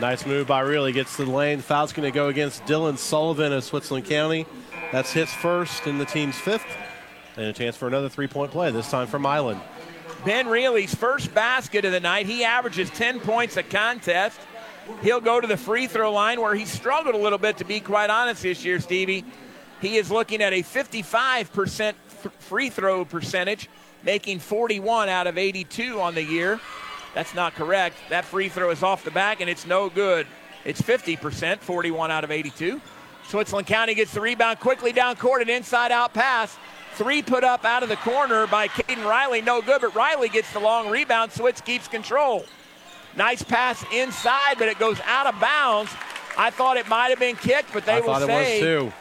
Nice move by Reilly. Gets to the lane. Foul's going to go against Dylan Sullivan of Switzerland County. That's his first and the team's fifth. And a chance for another three point play, this time from Milan. Ben Reilly's first basket of the night. He averages 10 points a contest. He'll go to the free throw line where he struggled a little bit, to be quite honest, this year, Stevie. He is looking at a 55% f- free throw percentage, making 41 out of 82 on the year. That's not correct. That free throw is off the back and it's no good. It's 50%, 41 out of 82. Switzerland County gets the rebound quickly down court, an inside out pass. Three put up out of the corner by Caden Riley, no good, but Riley gets the long rebound. Switz keeps control. Nice pass inside, but it goes out of bounds. I thought it might have been kicked, but they I will thought it say was too.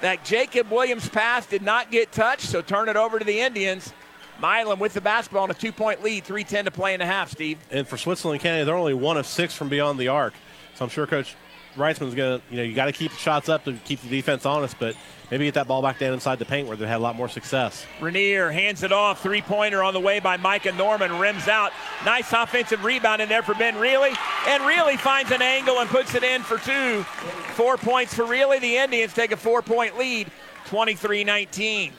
that Jacob Williams' pass did not get touched, so turn it over to the Indians. Milan with the basketball and a two point lead, 3.10 to play in the half, Steve. And for Switzerland County, they're only one of six from beyond the arc. So I'm sure Coach Reitzman's going to, you know, you got to keep the shots up to keep the defense honest, but maybe get that ball back down inside the paint where they had a lot more success. Rainier hands it off. Three pointer on the way by Micah Norman. Rims out. Nice offensive rebound in there for Ben Reilly. And Reilly finds an angle and puts it in for two. Four points for Reilly. The Indians take a four point lead, 23 19.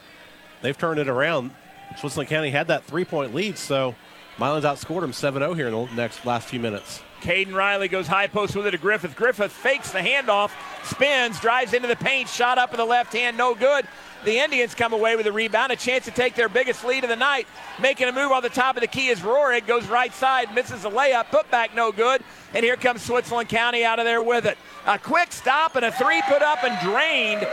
They've turned it around. Switzerland County had that three point lead, so Milan's outscored them 7 0 here in the next last few minutes. Caden Riley goes high post with it to Griffith. Griffith fakes the handoff, spins, drives into the paint, shot up in the left hand, no good. The Indians come away with a rebound, a chance to take their biggest lead of the night. Making a move on the top of the key is Rorig, goes right side, misses a layup, put back no good. And here comes Switzerland County out of there with it. A quick stop and a three put up and drained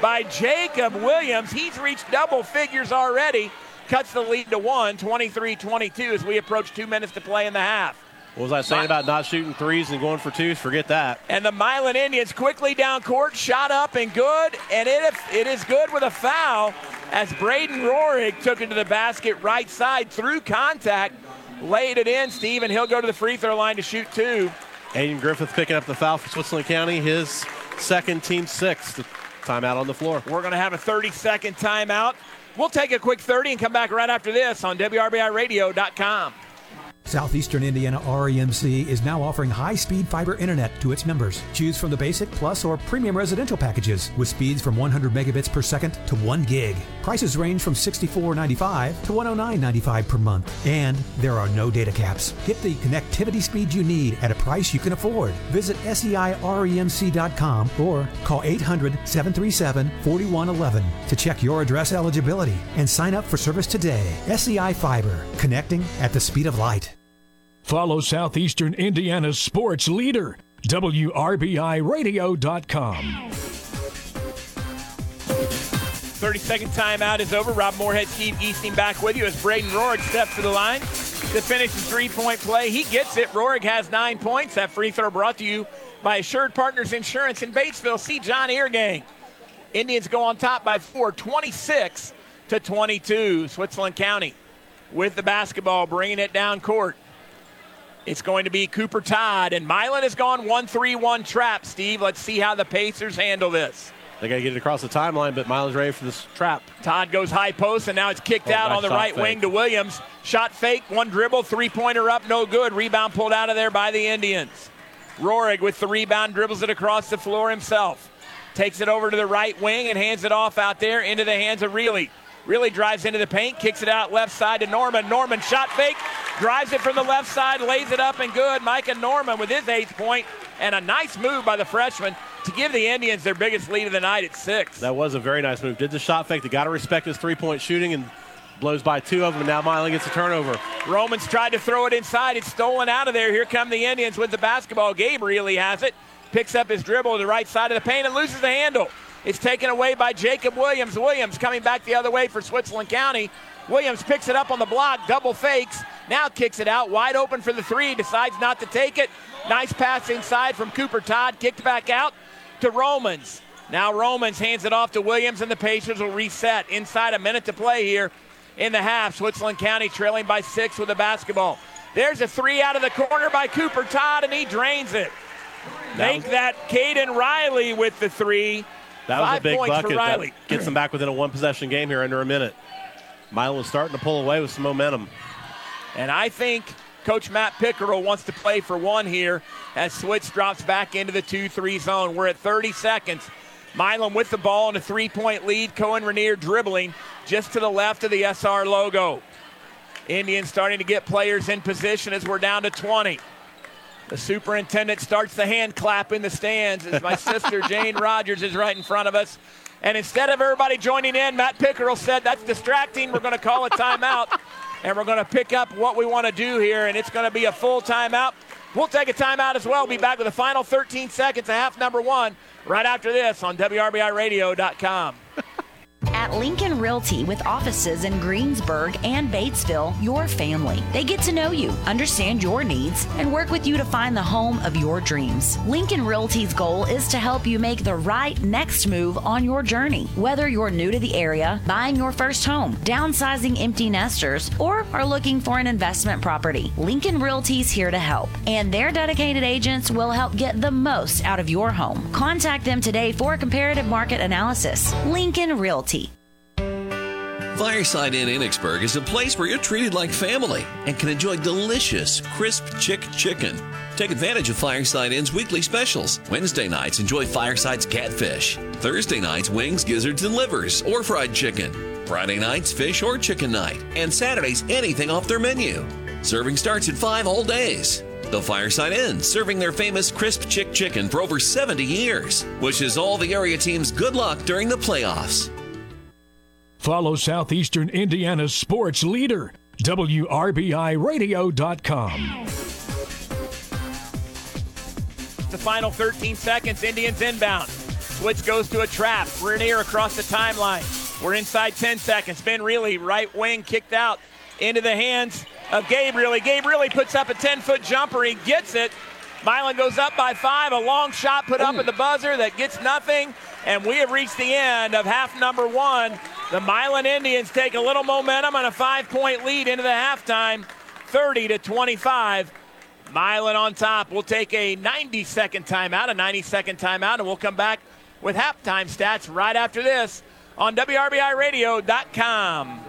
by Jacob Williams. He's reached double figures already. Cuts the lead to one, 23 22, as we approach two minutes to play in the half. What was I saying about not shooting threes and going for twos? Forget that. And the Milan Indians quickly down court, shot up and good, and it, it is good with a foul as Braden Rorig took it to the basket right side through contact, laid it in. Steven, he'll go to the free throw line to shoot two. Aiden Griffith picking up the foul for Switzerland County, his second team sixth. Timeout on the floor. We're going to have a 30 second timeout. We'll take a quick 30 and come back right after this on WRBIRadio.com. Southeastern Indiana REMC is now offering high speed fiber internet to its members. Choose from the basic, plus, or premium residential packages with speeds from 100 megabits per second to 1 gig. Prices range from $64.95 to $109.95 per month. And there are no data caps. Get the connectivity speed you need at a price you can afford. Visit seiremc.com or call 800 737 4111 to check your address eligibility and sign up for service today. SEI Fiber, connecting at the speed of light. Follow Southeastern Indiana's sports leader, WRBIRadio.com. 30 second timeout is over. Rob Moorhead, Steve Geesting back with you as Braden Rorig steps to the line to finish the three point play. He gets it. Rorig has nine points. That free throw brought to you by Assured Partners Insurance in Batesville. See John Eargang. Indians go on top by four, 26 to 22. Switzerland County with the basketball, bringing it down court. It's going to be Cooper Todd, and Milan has gone 1 3 1 trap. Steve, let's see how the Pacers handle this. They got to get it across the timeline, but Miles ready for this trap. Todd goes high post, and now it's kicked Oh, out nice on the right fake. wing to Williams. Shot fake, one dribble, three pointer up, no good. Rebound pulled out of there by the Indians. Rorig with the rebound, dribbles it across the floor himself. Takes it over to the right wing and hands it off out there into the hands of Reilly. Reilly drives into the paint, kicks it out left side to Norman. Norman shot fake, drives it from the left side, lays it up and good. Micah Norman with his eighth point, and a nice move by the freshman to give the Indians their biggest lead of the night at six. That was a very nice move. Did the shot fake. They got to respect his three point shooting, and Blows by two of them, and now Milan gets a turnover. Romans tried to throw it inside. It's stolen out of there. Here come the Indians with the basketball. Gabe Reilly has it. Picks up his dribble to the right side of the paint and loses the handle. It's taken away by Jacob Williams. Williams coming back the other way for Switzerland County. Williams picks it up on the block, double fakes, now kicks it out, wide open for the three, decides not to take it. Nice pass inside from Cooper Todd, kicked back out to Romans. Now Romans hands it off to Williams, and the Pacers will reset. Inside a minute to play here in the half. Switzerland County trailing by six with the basketball. There's a three out of the corner by Cooper Todd, and he drains it. Make that Caden Riley with the three. That was Five a big bucket. That gets them back within a one possession game here under a minute. Milan was starting to pull away with some momentum. And I think Coach Matt Pickerel wants to play for one here as Switz drops back into the 2 3 zone. We're at 30 seconds. Milan with the ball in a three point lead. Cohen Rainier dribbling just to the left of the SR logo. Indians starting to get players in position as we're down to 20. The superintendent starts the hand clap in the stands as my sister [laughs] Jane Rogers is right in front of us. And instead of everybody joining in, Matt Pickerel said, That's distracting. We're going to call a timeout. and we're going to pick up what we want to do here. And it's going to be a full timeout. We'll take a timeout as well. Be back with the final 13 seconds of half number one right after this on WRBIRadio.com. At Lincoln Realty, with offices in Greensburg and Batesville, your family. They get to know you, understand your needs, and work with you to find the home of your dreams. Lincoln Realty's goal is to help you make the right next move on your journey. Whether you're new to the area, buying your first home, downsizing empty nesters, or are looking for an investment property, Lincoln Realty's here to help. And their dedicated agents will help get the most out of your home. Contact them today for a comparative market analysis. Lincoln Realty. Fireside Inn Enochsburg is a place where you're treated like family and can enjoy delicious, crisp chick chicken. Take advantage of Fireside Inn's weekly specials. Wednesday nights, enjoy Fireside's catfish. Thursday nights, wings, gizzards, and livers, or fried chicken. Friday nights, fish or chicken night. And Saturdays, anything off their menu. Serving starts at 5 all days. The Fireside Inn, serving their famous crisp chick chicken for over 70 years. Wishes all the area teams good luck during the playoffs. Follow Southeastern Indiana's sports leader, WRBIRadio.com. The final 13 seconds, Indians inbound. Switch goes to a trap. Rainier across the timeline. We're inside 10 seconds. Ben Reilly, right wing, kicked out into the hands of Gabe Reilly. Gabe Reilly puts up a 10 foot jumper. He gets it. Milan goes up by five. A long shot put up at the buzzer that gets nothing. And we have reached the end of half number one. The Milan Indians take a little momentum and a five point lead into the halftime, 30 to 25. Milan on top. We'll take a 90 second timeout, a 90 second timeout, and we'll come back with halftime stats right after this on WRBIRadio.com.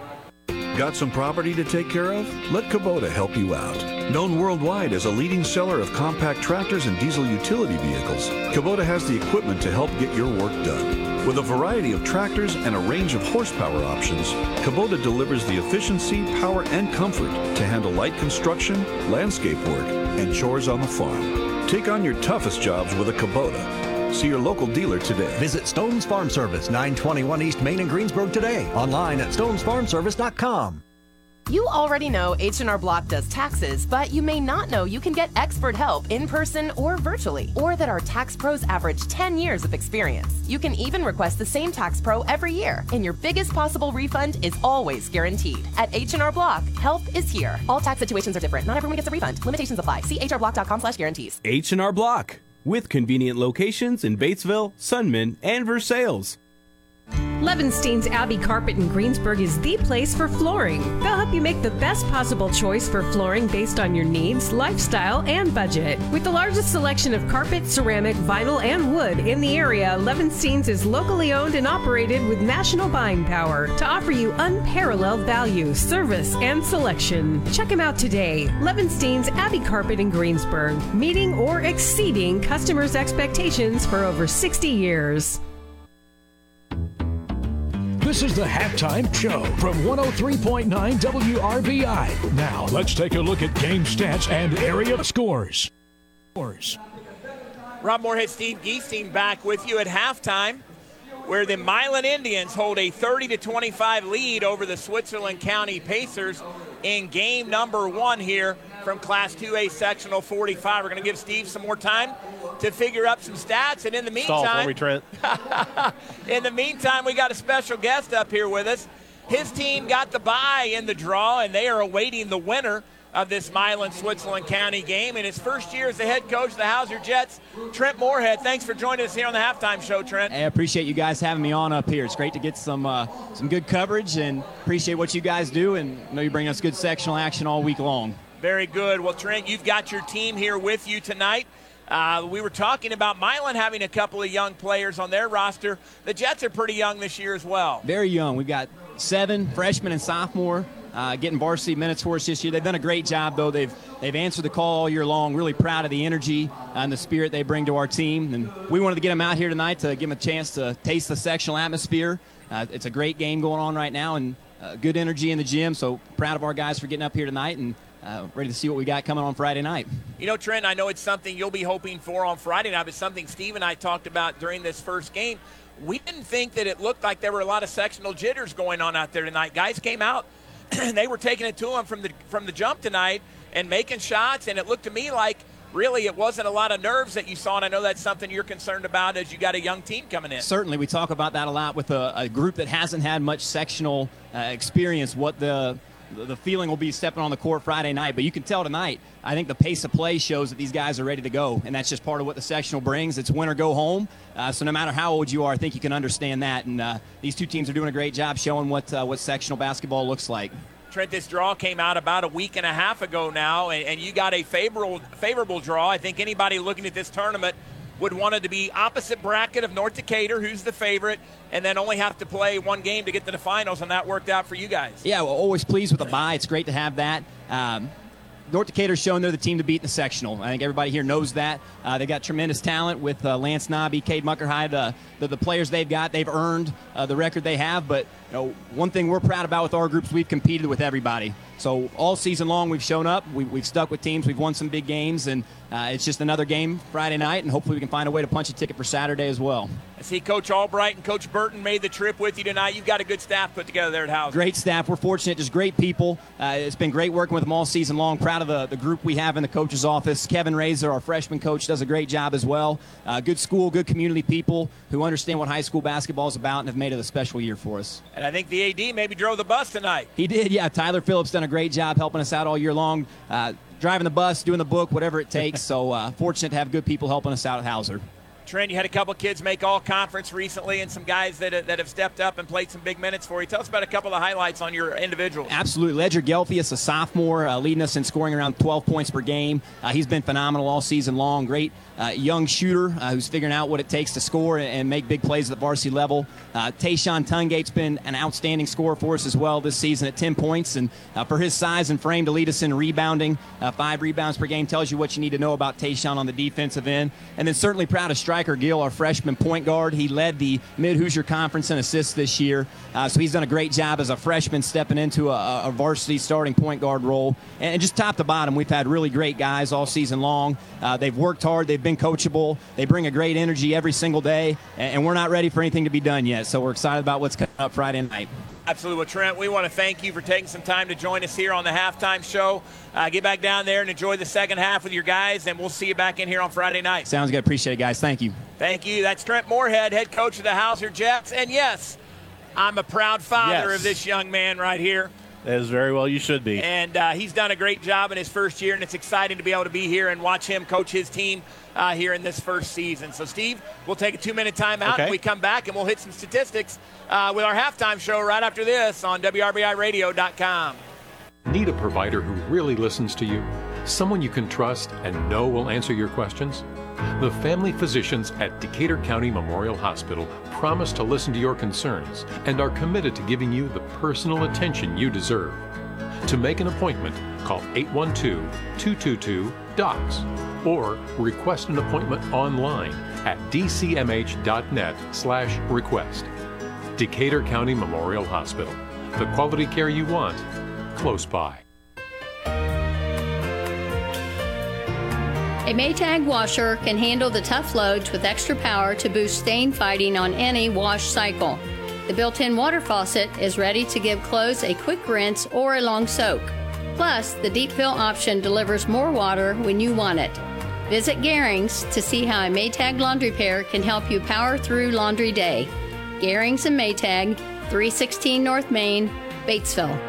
Got some property to take care of? Let Kubota help you out. Known worldwide as a leading seller of compact tractors and diesel utility vehicles, Kubota has the equipment to help get your work done. With a variety of tractors and a range of horsepower options, Kubota delivers the efficiency, power, and comfort to handle light construction, landscape work, and chores on the farm. Take on your toughest jobs with a Kubota. See your local dealer today. Visit Stone's Farm Service, 921 East Main in Greensburg today. Online at stonesfarmservice.com. You already know H&R Block does taxes, but you may not know you can get expert help in person or virtually, or that our tax pros average 10 years of experience. You can even request the same tax pro every year, and your biggest possible refund is always guaranteed. At H&R Block, help is here. All tax situations are different. Not everyone gets a refund. Limitations apply. See hrblock.com/guarantees. H&R Block with convenient locations in Batesville, Sunman, and Versailles. Levenstein's Abbey Carpet in Greensburg is the place for flooring. They'll help you make the best possible choice for flooring based on your needs, lifestyle, and budget. With the largest selection of carpet, ceramic, vinyl, and wood in the area, Levenstein's is locally owned and operated with national buying power to offer you unparalleled value, service, and selection. Check them out today. Levenstein's Abbey Carpet in Greensburg, meeting or exceeding customers' expectations for over 60 years. This is the halftime show from 103.9 WRBI. Now, let's take a look at game stats and area scores. Scores. Rob Moorhead, Steve Geesting back with you at halftime. where the Milan Indians hold a 30 to 25 lead over the Switzerland County Pacers in game number one here from Class 2A Sectional 45. We're going to give Steve some more time to figure up some stats, and in the Stall for meantime, me, Trent. [laughs] in the meantime, we got a special guest up here with us. His team got the bye in the draw, and they are awaiting the winner of this Milan Switzerland County game. In his first year as the head coach of the Hauser Jets, Trent Moorhead. Thanks for joining us here on the halftime show, Trent. Hey, I appreciate you guys having me on up here. It's great to get some uh, some good coverage and appreciate what you guys do. And I know you bring us good sectional action all week long. Very good. Well, Trent, you've got your team here with you tonight. Uh, we were talking about Milan having a couple of young players on their roster. The Jets are pretty young this year as well. Very young. We've got seven freshmen and sophomore uh, getting varsity minutes for us this year. They've done a great job, though. They've they've answered the call all year long. Really proud of the energy and the spirit they bring to our team. And we wanted to get them out here tonight to give them a chance to taste the sectional atmosphere. Uh, it's a great game going on right now, and uh, good energy in the gym. So proud of our guys for getting up here tonight and. Uh, ready to see what we got coming on Friday night. You know, Trent, I know it's something you'll be hoping for on Friday night, but something Steve and I talked about during this first game. We didn't think that it looked like there were a lot of sectional jitters going on out there tonight. Guys came out and [clears throat] they were taking it to them from the from the jump tonight and making shots, and it looked to me like really it wasn't a lot of nerves that you saw, and I know that's something you're concerned about as you got a young team coming in. Certainly, we talk about that a lot with a, a group that hasn't had much sectional uh, experience. What the the feeling will be stepping on the court Friday night, but you can tell tonight. I think the pace of play shows that these guys are ready to go, and that's just part of what the sectional brings. It's win or go home. Uh, so no matter how old you are, I think you can understand that. And uh, these two teams are doing a great job showing what uh, what sectional basketball looks like. Trent, this draw came out about a week and a half ago now, and, and you got a favorable favorable draw. I think anybody looking at this tournament would want it to be opposite bracket of North Decatur, who's the favorite, and then only have to play one game to get to the finals, and that worked out for you guys. Yeah, well, always pleased with the bye. It's great to have that. Um, North Decatur's shown they're the team to beat in the sectional. I think everybody here knows that. Uh, they got tremendous talent with uh, Lance Nobby, Cade Muckerhide, uh, the, the players they've got. They've earned uh, the record they have. But you know, one thing we're proud about with our groups, we've competed with everybody. So all season long, we've shown up. We, we've stuck with teams. We've won some big games, and uh, it's just another game Friday night. And hopefully, we can find a way to punch a ticket for Saturday as well. I see Coach Albright and Coach Burton made the trip with you tonight. You've got a good staff put together there at House. Great staff. We're fortunate. Just great people. Uh, it's been great working with them all season long. Proud of the, the group we have in the coach's office. Kevin Razor, our freshman coach, does a great job as well. Uh, good school, good community people who understand what high school basketball is about and have made it a special year for us. And I think the AD maybe drove the bus tonight. He did, yeah. Tyler Phillips done a great job helping us out all year long. Uh, driving the bus, doing the book, whatever it takes. [laughs] so uh, fortunate to have good people helping us out at Hauser. Trent, you had a couple kids make all conference recently and some guys that, that have stepped up and played some big minutes for you. Tell us about a couple of highlights on your individuals. Absolutely. Ledger Gelfius, a sophomore, uh, leading us in scoring around 12 points per game. Uh, he's been phenomenal all season long. Great uh, young shooter uh, who's figuring out what it takes to score and, and make big plays at the varsity level. Uh, Tayshawn Tungate's been an outstanding scorer for us as well this season at 10 points. And uh, for his size and frame to lead us in rebounding, uh, five rebounds per game tells you what you need to know about Tayshawn on the defensive end. And then certainly proud of Striker Gill, our freshman point guard. He led the Mid Hoosier Conference in assists this year. Uh, so he's done a great job as a freshman stepping into a, a varsity starting point guard role. And, just top to bottom, we've had really great guys all season long. Uh, they've worked hard, they've been coachable, they bring a great energy every single day, and we're not ready for anything to be done yet. So we're excited about what's coming up Friday night. Absolutely. Well, Trent, we want to thank you for taking some time to join us here on the halftime show. Uh, get back down there and enjoy the second half with your guys, and we'll see you back in here on Friday night. Sounds good. Appreciate it, guys. Thank you. Thank you. That's Trent Moorhead, head coach of the Hauser Jets. And yes, I'm a proud father Yes. of this young man right here. That is very well you should be. And uh, he's done a great job in his first year, and it's exciting to be able to be here and watch him coach his team uh, here in this first season. So, Steve, we'll take a two minute timeout, Okay. and we come back and we'll hit some statistics uh, with our halftime show right after this on WRBIRadio.com. Need a provider who really listens to you? Someone you can trust and know will answer your questions? The family physicians at Decatur County Memorial Hospital promise to listen to your concerns and are committed to giving you the personal attention you deserve. To make an appointment, call 812 222 DOCS or request an appointment online at dcmh.net slash request. Decatur County Memorial Hospital. The quality care you want, close by. A Maytag washer can handle the tough loads with extra power to boost stain fighting on any wash cycle. The built in water faucet is ready to give clothes a quick rinse or a long soak. Plus, the deep fill option delivers more water when you want it. Visit Garings to see how a Maytag laundry pair can help you power through laundry day. Garings and Maytag, 316 North Main, Batesville.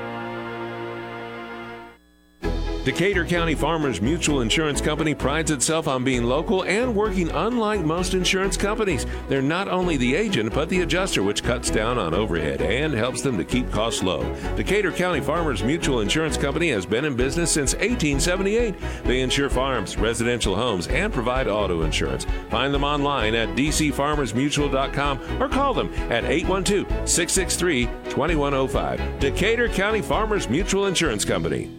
Decatur County Farmers Mutual Insurance Company prides itself on being local and working unlike most insurance companies. They're not only the agent, but the adjuster, which cuts down on overhead and helps them to keep costs low. Decatur County Farmers Mutual Insurance Company has been in business since 1878. They insure farms, residential homes, and provide auto insurance. Find them online at dcfarmersmutual.com or call them at 812 663 2105. Decatur County Farmers Mutual Insurance Company.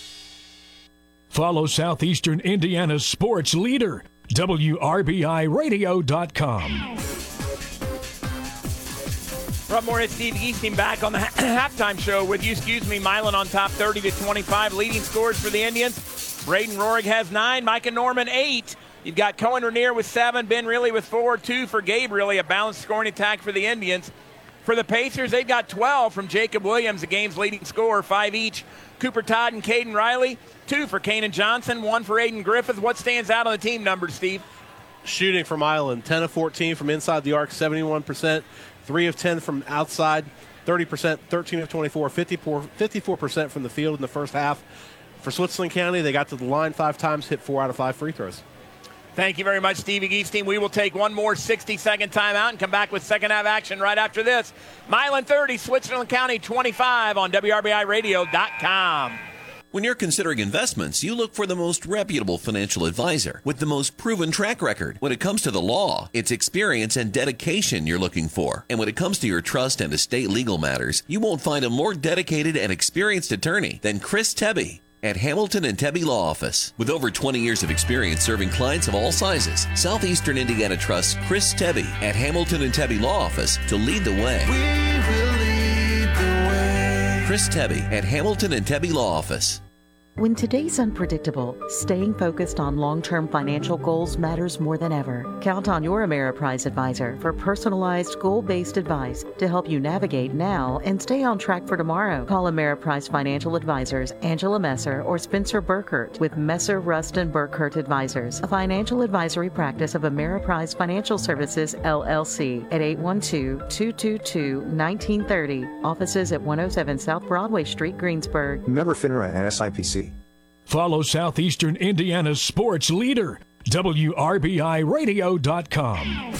Follow Southeastern Indiana's sports leader, WRBIRadio.com. Rob Moorhead, Steve Geesting back on the [clears throat] halftime show with you. Excuse me, Milan on top 30 to 25. Leading scores for the Indians. Braden Rorig has nine. Micah Norman eight. You've got Cohen Rainier with seven. Ben Reilly with four. Two for Gabe Reilly. A balanced scoring attack for the Indians. For the Pacers, they've got 12 from Jacob Williams, the game's leading scorer, five each. Cooper Todd and Caden Riley, two for Kanan Johnson, one for Aiden Griffith. What stands out on the team numbers, Steve? Shooting from Milan, 10 of 14 from inside the arc, 71%, 3 of 10 from outside, 30%, 13 of 24, 54, 54% from the field in the first half. For Switzerland County, they got to the line five times, hit four out of five free throws. Thank you very much, Stevie Geesting. We will take one more 60 second timeout and come back with second half action right after this. Milan 30, Switzerland County 25 on WRBIRadio.com. When you're considering investments, you look for the most reputable financial advisor with the most proven track record. When it comes to the law, it's experience and dedication you're looking for. And when it comes to your trust and estate legal matters, you won't find a more dedicated and experienced attorney than Chris Tebby at Hamilton and Tebby Law Office. With over 20 years of experience serving clients of all sizes, Southeastern Indiana trusts Chris Tebby at Hamilton and Tebby Law Office to lead the way. Chris Tebby at Hamilton and Tebby Law Office. When today's unpredictable, staying focused on long term financial goals matters more than ever. Count on your Ameriprise advisor for personalized, goal based advice to help you navigate now and stay on track for tomorrow. Call Ameriprise Financial Advisors Angela Messer or Spencer Burkert with Messer, Rust, and Burkert Advisors, a financial advisory practice of Ameriprise Financial Services, LLC, at 812 222 1930. Offices at 107 South Broadway Street, Greensburg. Member FINRA and SIPC. Follow Southeastern Indiana's sports leader, WRBIRadio.com.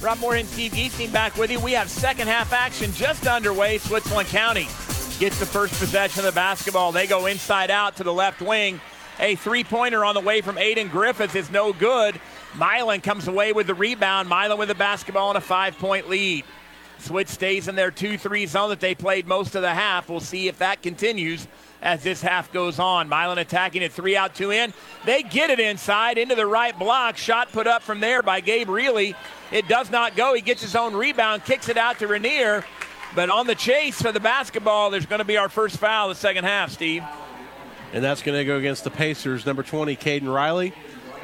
Rob Moore and Steve Geesting back with you. We have second half action just underway. Switzerland County gets the first possession of the basketball. They go inside out to the left wing. A three pointer on the way from Aiden Griffith is no good. Milan comes away with the rebound. Milan with the basketball and a five point lead. Switch stays in their 2 3 zone that they played most of the half. We'll see if that continues as this half goes on. Milan attacking it three out, two in. They get it inside into the right block. Shot put up from there by Gabe Reilly. It does not go. He gets his own rebound, kicks it out to Rainier. But on the chase for the basketball, there's going to be our first foul the second half, Steve. And that's going to go against the Pacers. Number 20, Caden Riley.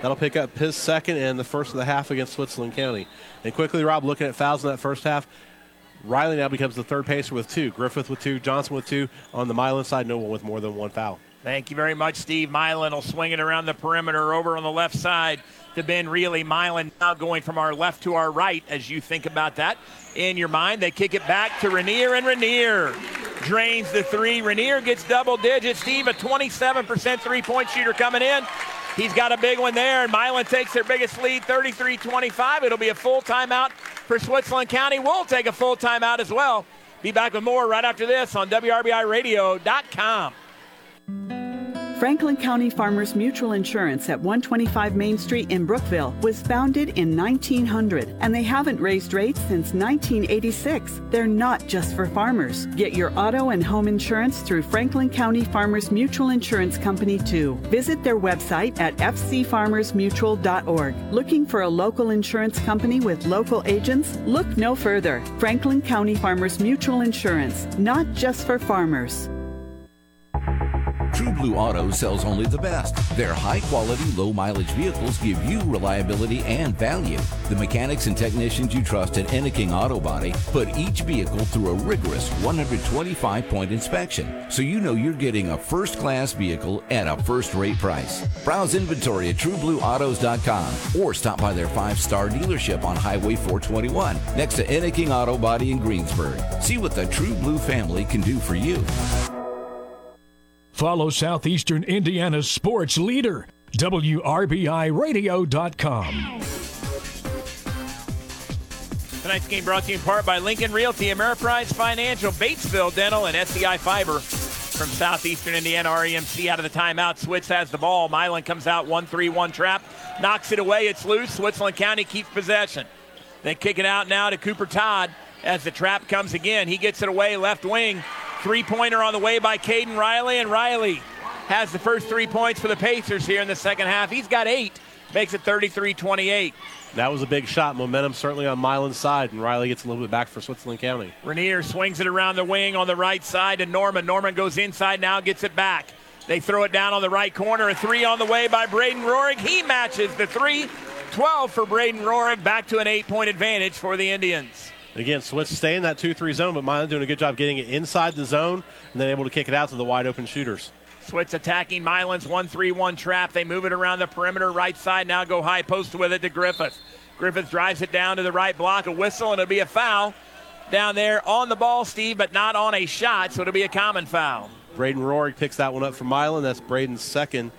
That'll pick up his second and the first of the half against Switzerland County. And quickly, Rob, looking at fouls in that first half, Riley now becomes the third pacer with two. Griffith with two, Johnson with two. On the Milan side, no one with more than one foul. Thank you very much, Steve. Milan will swing it around the perimeter over on the left side to Ben Reilly. Milan now going from our left to our right as you think about that in your mind. They kick it back to Rainier, and Rainier drains the three. Rainier gets double digits. Steve, a 27% three point shooter coming in. He's got a big one there, and Milan takes their biggest lead, 33 25. It'll be a full timeout for Switzerland County. We'll take a full timeout as well. Be back with more right after this on WRBIRadio.com. Franklin County Farmers Mutual Insurance at 125 Main Street in Brookville was founded in 1900 and they haven't raised rates since 1986. They're not just for farmers. Get your auto and home insurance through Franklin County Farmers Mutual Insurance Company too. Visit their website at fcfarmersmutual.org. Looking for a local insurance company with local agents? Look no further. Franklin County Farmers Mutual Insurance, not just for farmers. Blue Auto sells only the best. Their high quality, low mileage vehicles give you reliability and value. The mechanics and technicians you trust at Enneking Auto Body put each vehicle through a rigorous 125 point inspection, so you know you're getting a first class vehicle at a first rate price. Browse inventory at trueblueautos.com or stop by their five star dealership on Highway 421 next to Enneking Auto Body in Greensburg. See what the True Blue family can do for you. Follow Southeastern Indiana's sports leader, WRBIRadio.com. Tonight's game brought to you in part by Lincoln Realty, Ameriprise Financial, Batesville Dental, and SEI Fiber. From Southeastern Indiana, REMC out of the timeout. Switz has the ball. Milan comes out 1 3 1 trap, knocks it away. It's loose. Switzerland County keeps possession. Then kick it out now to Cooper Todd as the trap comes again. He gets it away, left wing. Three pointer on the way by Caden Riley, and Riley has the first three points for the Pacers here in the second half. He's got eight, makes it 33 28. That was a big shot. Momentum certainly on Milan's side, and Riley gets a little bit back for Switzerland County. Rainier swings it around the wing on the right side to Norman. Norman goes inside now, gets it back. They throw it down on the right corner. A three on the way by Braden Rorig. He matches the three. 12 for Braden Rorig. Back to an eight point advantage for the Indians. Again, Switz stay in that 2 3 zone, but Milan doing a good job getting it inside the zone and then able to kick it out to the wide open shooters. Switz attacking Milan's 1 3 1 trap. They move it around the perimeter right side. Now go high post with it to Griffith. Griffith drives it down to the right block. A whistle, and it'll be a foul down there on the ball, Steve, but not on a shot, so it'll be a common foul. Braden Rorig picks that one up for Milan. That's Braden's second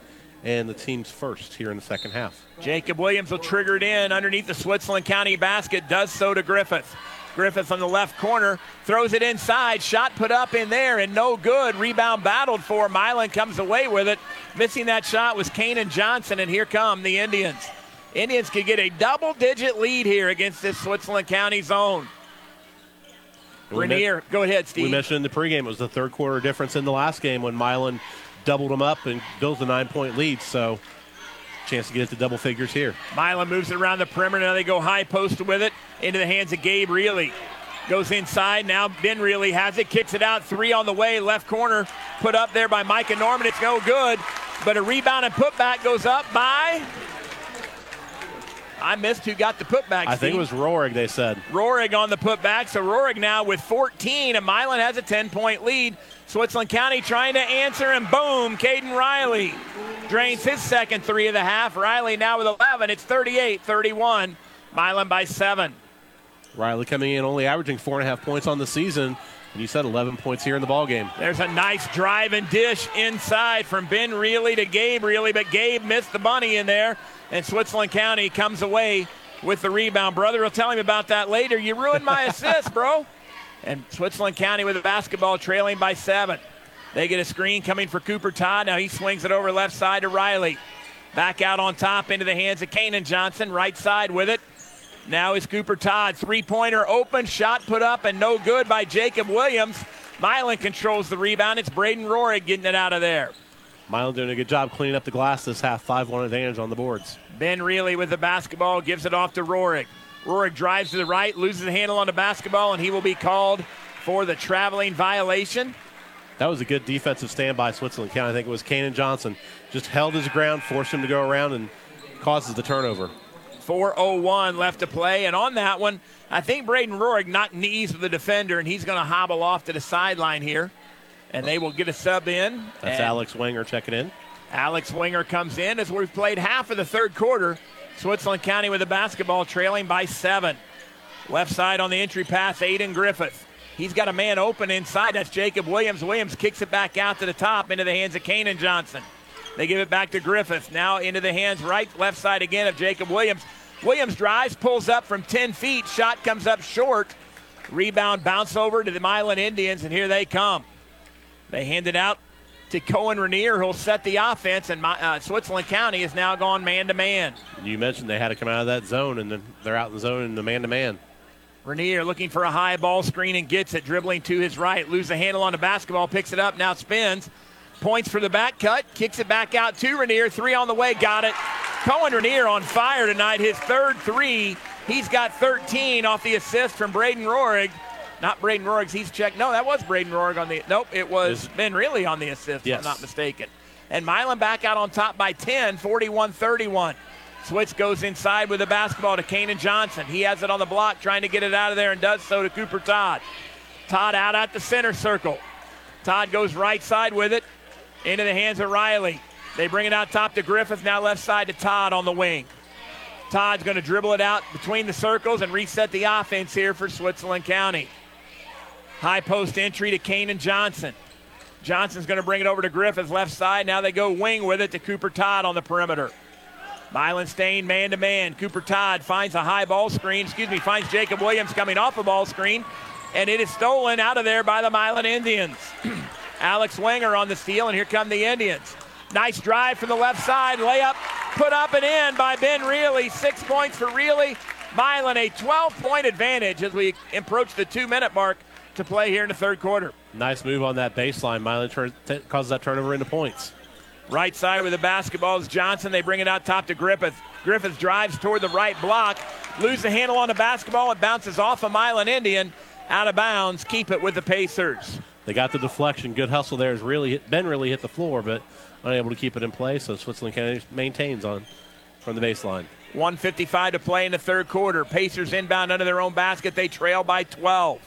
and the team's first here in the second half. Jacob Williams will trigger it in underneath the Switzerland County basket, does so to Griffith. Griffith on the left corner throws it inside. Shot put up in there and no good. Rebound battled for. Milan comes away with it. Missing that shot was Kanan Johnson, and here come the Indians. Indians could get a double digit lead here against this Switzerland County zone. Rainier, go ahead, Steve. We mentioned in the pregame it was the third quarter difference in the last game when Milan doubled them up and builds a nine point lead. So, chance to get it to double figures here. Milan moves it around the perimeter. Now they go high post with it into the hands of Gabe Reilly. Goes inside. Now Ben Reilly has it, kicks it out. Three on the way, left corner, put up there by Micah Norman. It's no good, but a rebound and putback goes up by. I missed who got the putback. I think it was Rorig, they said. Rorig on the putback. So Rorig now with 14, and Milan has a 10 point lead. Switzerland County trying to answer, and boom, Caden Riley drains his second three of the half. Riley now with 11. It's 38 31. Milan by seven. Riley coming in only averaging four and a half points on the season. And you said 11 points here in the ball game. There's a nice drive and dish inside from Ben Reilly to Gabe Reilly, but Gabe missed the bunny in there, and Switzerland County comes away with the rebound. Brother will tell him about that later. You ruined my assist, bro. And Switzerland County with the basketball trailing by seven. They get a screen coming for Cooper Todd. Now he swings it over left side to Riley. Back out on top into the hands of Kanan Johnson. Right side with it. Now is Cooper Todd. Three pointer open, shot put up, and no good by Jacob Williams. Milan controls the rebound. It's Braden Rorig getting it out of there. Milan doing a good job cleaning up the glass this half. 5 1 advantage on the boards. Ben Reilly with the basketball gives it off to Rorig. Rorig drives to the right, loses the handle on the basketball, and he will be called for the traveling violation. That was a good defensive stand by Switzerland County. I think it was Kanan Johnson. Just held his ground, forced him to go around, and causes the turnover. 4.01 left to play. And on that one, I think Braden Rorig knocked knees with the defender, and he's going to hobble off to the sideline here. And they will get a sub in. That's Alex Winger checking in. Alex Winger comes in as we've played half of the third quarter. Switzerland County with the basketball trailing by seven. Left side on the entry pass, Aiden Griffith. He's got a man open inside. That's Jacob Williams. Williams kicks it back out to the top into the hands of Kanan Johnson. They give it back to Griffith. Now into the hands right, left side again of Jacob Williams. Williams drives, pulls up from 10 feet. Shot comes up short. Rebound bounce over to the Milan Indians, and here they come. They hand it out to Cohen Rainier, who'll set the offense, and my, uh, Switzerland County has now gone man to man. You mentioned they had to come out of that zone, and then they're out in the zone in the man to man. Rainier looking for a high ball screen and gets it, dribbling to his right. Loses the handle on the basketball, picks it up, now spins. Points for the back cut, kicks it back out to Rainier. Three on the way, got it. Cohen Rainier on fire tonight. His third three. He's got 13 off the assist from Braden Rorig. Not Braden Rorig. He's checked. No, that was Braden Rorig on the. Nope, it was Ben Reilly on the assist, yes. if I'm not mistaken. And Milan back out on top by 10, 41 31. Switz goes inside with the basketball to Kanan Johnson. He has it on the block, trying to get it out of there, and does so to Cooper Todd. Todd out at the center circle. Todd goes right side with it into the hands of Riley. They bring it out top to Griffith, now left side to Todd on the wing. Todd's going to dribble it out between the circles and reset the offense here for Switzerland County. High post entry to Kanan Johnson. Johnson's going to bring it over to Griffith, left side. Now they go wing with it to Cooper Todd on the perimeter. Milan Stain man to man. Cooper Todd finds a high ball screen, excuse me, finds Jacob Williams coming off a ball screen, and it is stolen out of there by the Milan Indians. [clears throat] Alex Winger on the steal, and here come the Indians. Nice drive from the left side, layup put up and in by Ben Reilly. Six points for Reilly. Milan a 12 point advantage as we approach the two minute mark to play here in the third quarter. Nice move on that baseline. Milan turn, t- causes that turnover into points. Right side with the basketball is Johnson. They bring it out top to Griffith. Griffith drives toward the right block, loses the handle on the basketball. It bounces off a Milan Indian out of bounds. Keep it with the Pacers. They got the deflection. Good hustle there. Has really hit, Ben Reilly hit the floor, but unable to keep it in place. So Switzerland maintains on from the baseline. 155 to play in the third quarter. Pacers inbound under their own basket. They trail by 12.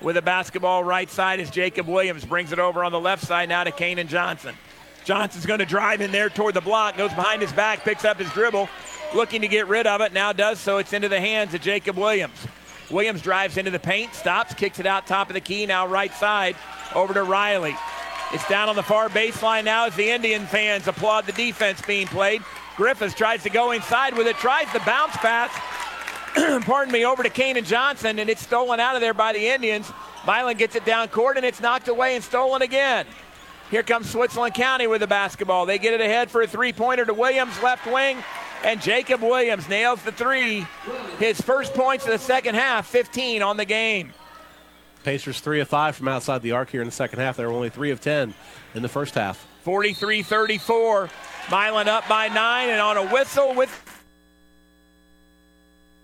With the basketball right side is Jacob Williams. Brings it over on the left side now to Kanan Johnson. Johnson's going to drive in there toward the block. Goes behind his back, picks up his dribble, looking to get rid of it. Now does so. It's into the hands of Jacob Williams. Williams drives into the paint, stops, kicks it out top of the key. Now right side over to Riley. It's down on the far baseline now as the Indian fans applaud the defense being played. Griffiths tries to go inside with it, tries the bounce pass, [clears throat] pardon me, over to Kanan Johnson, and it's stolen out of there by the Indians. Milan gets it down court, and it's knocked away and stolen again. Here comes Switzerland County with the basketball. They get it ahead for a three pointer to Williams, left wing, and Jacob Williams nails the three. His first points of the second half, 15 on the game. Pacers three of five from outside the arc here in the second half. They were only three of ten in the first half. 43 34. Milan up by nine, and on a whistle with.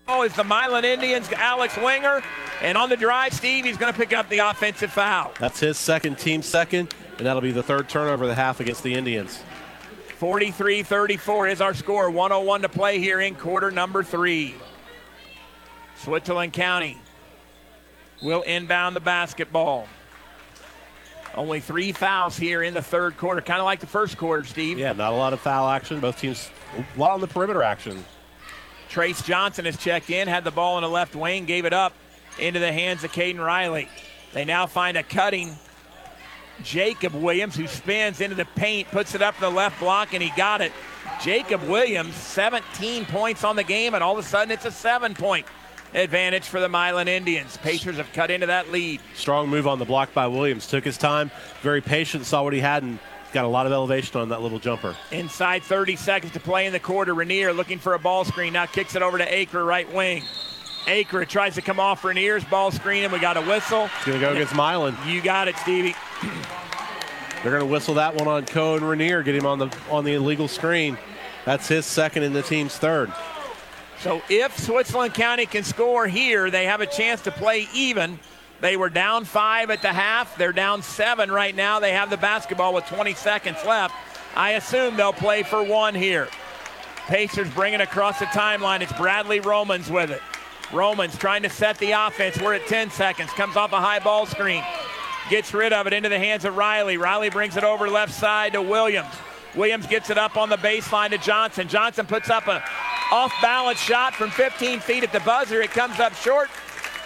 Oh, is the Milan Indians, Alex Winger. And on the drive, Steve, he's going to pick up the offensive foul. That's his second, team second, and that'll be the third turnover of the half against the Indians. 43 34 is our score. 101 to play here in quarter number three. Switzerland County will inbound the basketball. Only three fouls here in the third quarter, kind of like the first quarter, Steve. Yeah, not a lot of foul action. Both teams a lot on the perimeter action. Trace Johnson has checked in, had the ball in the left wing, gave it up into the hands of Caden Riley. They now find a cutting Jacob Williams who spins into the paint, puts it up in the left block, and he got it. Jacob Williams, 17 points on the game, and all of a sudden it's a seven point advantage for the Milan Indians. Pacers have cut into that lead. Strong move on the block by Williams. Took his time, very patient, saw what he had, and got a lot of elevation on that little jumper. Inside 30 seconds to play in the quarter. Rainier looking for a ball screen. Now kicks it over to Acre, right wing. Acre tries to come off Rainier's ball screen, and we got a whistle. It's going to go against Milan. You got it, Stevie. [clears throat] They're going to whistle that one on Cohen Rainier, get him on the on the illegal screen. That's his second and the team's third. So if Switzerland County can score here, they have a chance to play even. They were down five at the half. They're down seven right now. They have the basketball with 20 seconds left. I assume they'll play for one here. Pacers bringing across the timeline. It's Bradley Romans with it. Romans trying to set the offense. We're at 10 seconds. Comes off a high ball screen. Gets rid of it into the hands of Riley. Riley brings it over left side to Williams. Williams gets it up on the baseline to Johnson. Johnson puts up a off balance shot from 15 feet at the buzzer. It comes up short.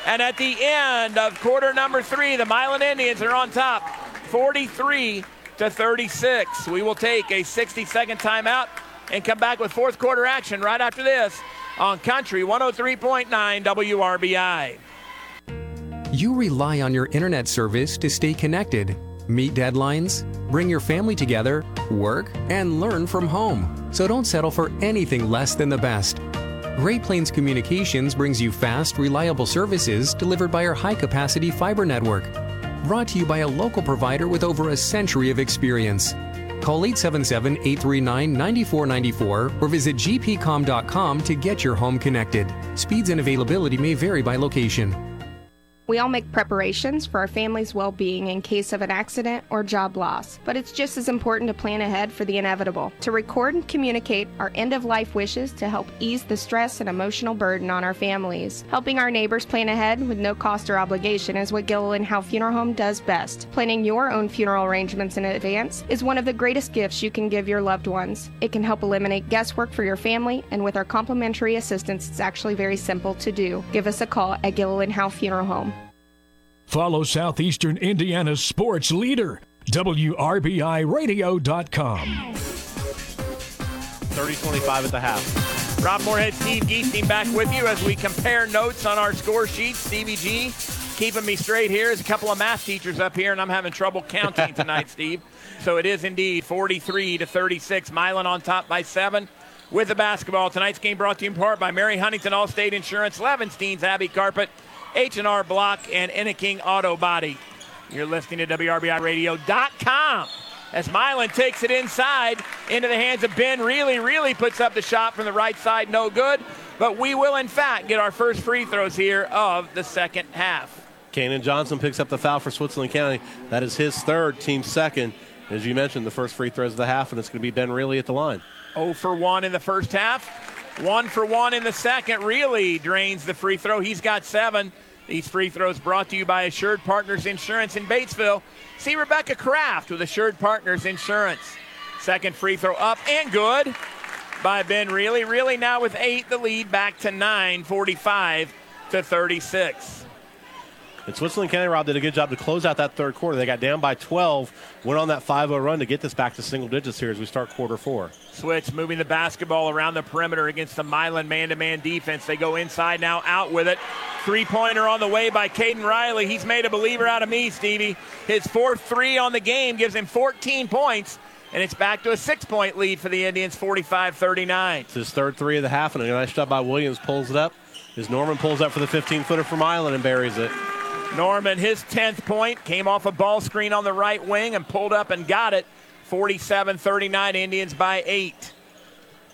And at the end of quarter number three, the Milan Indians are on top 43 to 36. We will take a 60 second timeout and come back with fourth quarter action right after this on Country 103.9 WRBI. You rely on your internet service to stay connected. Meet deadlines, bring your family together, work, and learn from home. So don't settle for anything less than the best. Great Plains Communications brings you fast, reliable services delivered by our high capacity fiber network. Brought to you by a local provider with over a century of experience. Call 877 839 9494 or visit gpcom.com to get your home connected. Speeds and availability may vary by location. We all make preparations for our family's well being in case of an accident or job loss, but it's just as important to plan ahead for the inevitable, to record and communicate our end of life wishes to help ease the stress and emotional burden on our families. Helping our neighbors plan ahead with no cost or obligation is what Gilliland Howe Funeral Home does best. Planning your own funeral arrangements in advance is one of the greatest gifts you can give your loved ones. It can help eliminate guesswork for your family, and with our complimentary assistance, it's actually very simple to do. Give us a call at Gilliland Howe Funeral Home. Follow Southeastern Indiana's sports leader, WRBIRadio.com. 30 25 at the half. Rob Moorhead, Steve Geesting back with you as we compare notes on our score sheet. Stevie G keeping me straight here is a couple of math teachers up here, and I'm having trouble counting [laughs] tonight, Steve. So it is indeed 43 to 36. Milan on top by seven with the basketball. Tonight's game brought to you in part by Mary Huntington Allstate Insurance, Levenstein's Abbey Carpet, H&R Block, and Enneking Auto Body. You're listening to WRBIRadio.com as Milan takes it inside into the hands of Ben Reilly, Reilly puts up the shot from the right side, no good. But we will, in fact, get our first free throws here of the second half. Kanan Johnson picks up the foul for Switzerland County. That is his third, team second. As you mentioned, the first free throws of the half, and it's going to be Ben Reilly at the line. 0 for 1 in the first half. 1 for 1 in the second. Reilly drains the free throw. He's got seven. These free throws brought to you by Assured Partners Insurance in Batesville. See Rebecca Kraft with Assured Partners Insurance. Second free throw up and good by Ben Reilly. Reilly now with eight, the lead back to nine, 45 to 36. And Switzerland County, Rob, did a good job to close out that third quarter. They got down by 12, went on that 5 0 run to get this back to single digits here as we start quarter four. Switz moving the basketball around the perimeter against the Milan man to man defense. They go inside now, out with it. Three pointer on the way by Caden Riley. He's made a believer out of me, Stevie. His fourth three on the game gives him 14 points. And it's back to a six point lead for the Indians, 45 39. It's his third three of the half, and a nice job by Williams. Pulls it up. As Norman pulls up for the 15 footer from Milan and buries it. Norman, his 10th point, came off a ball screen on the right wing and pulled up and got it. 47 39, Indians by eight.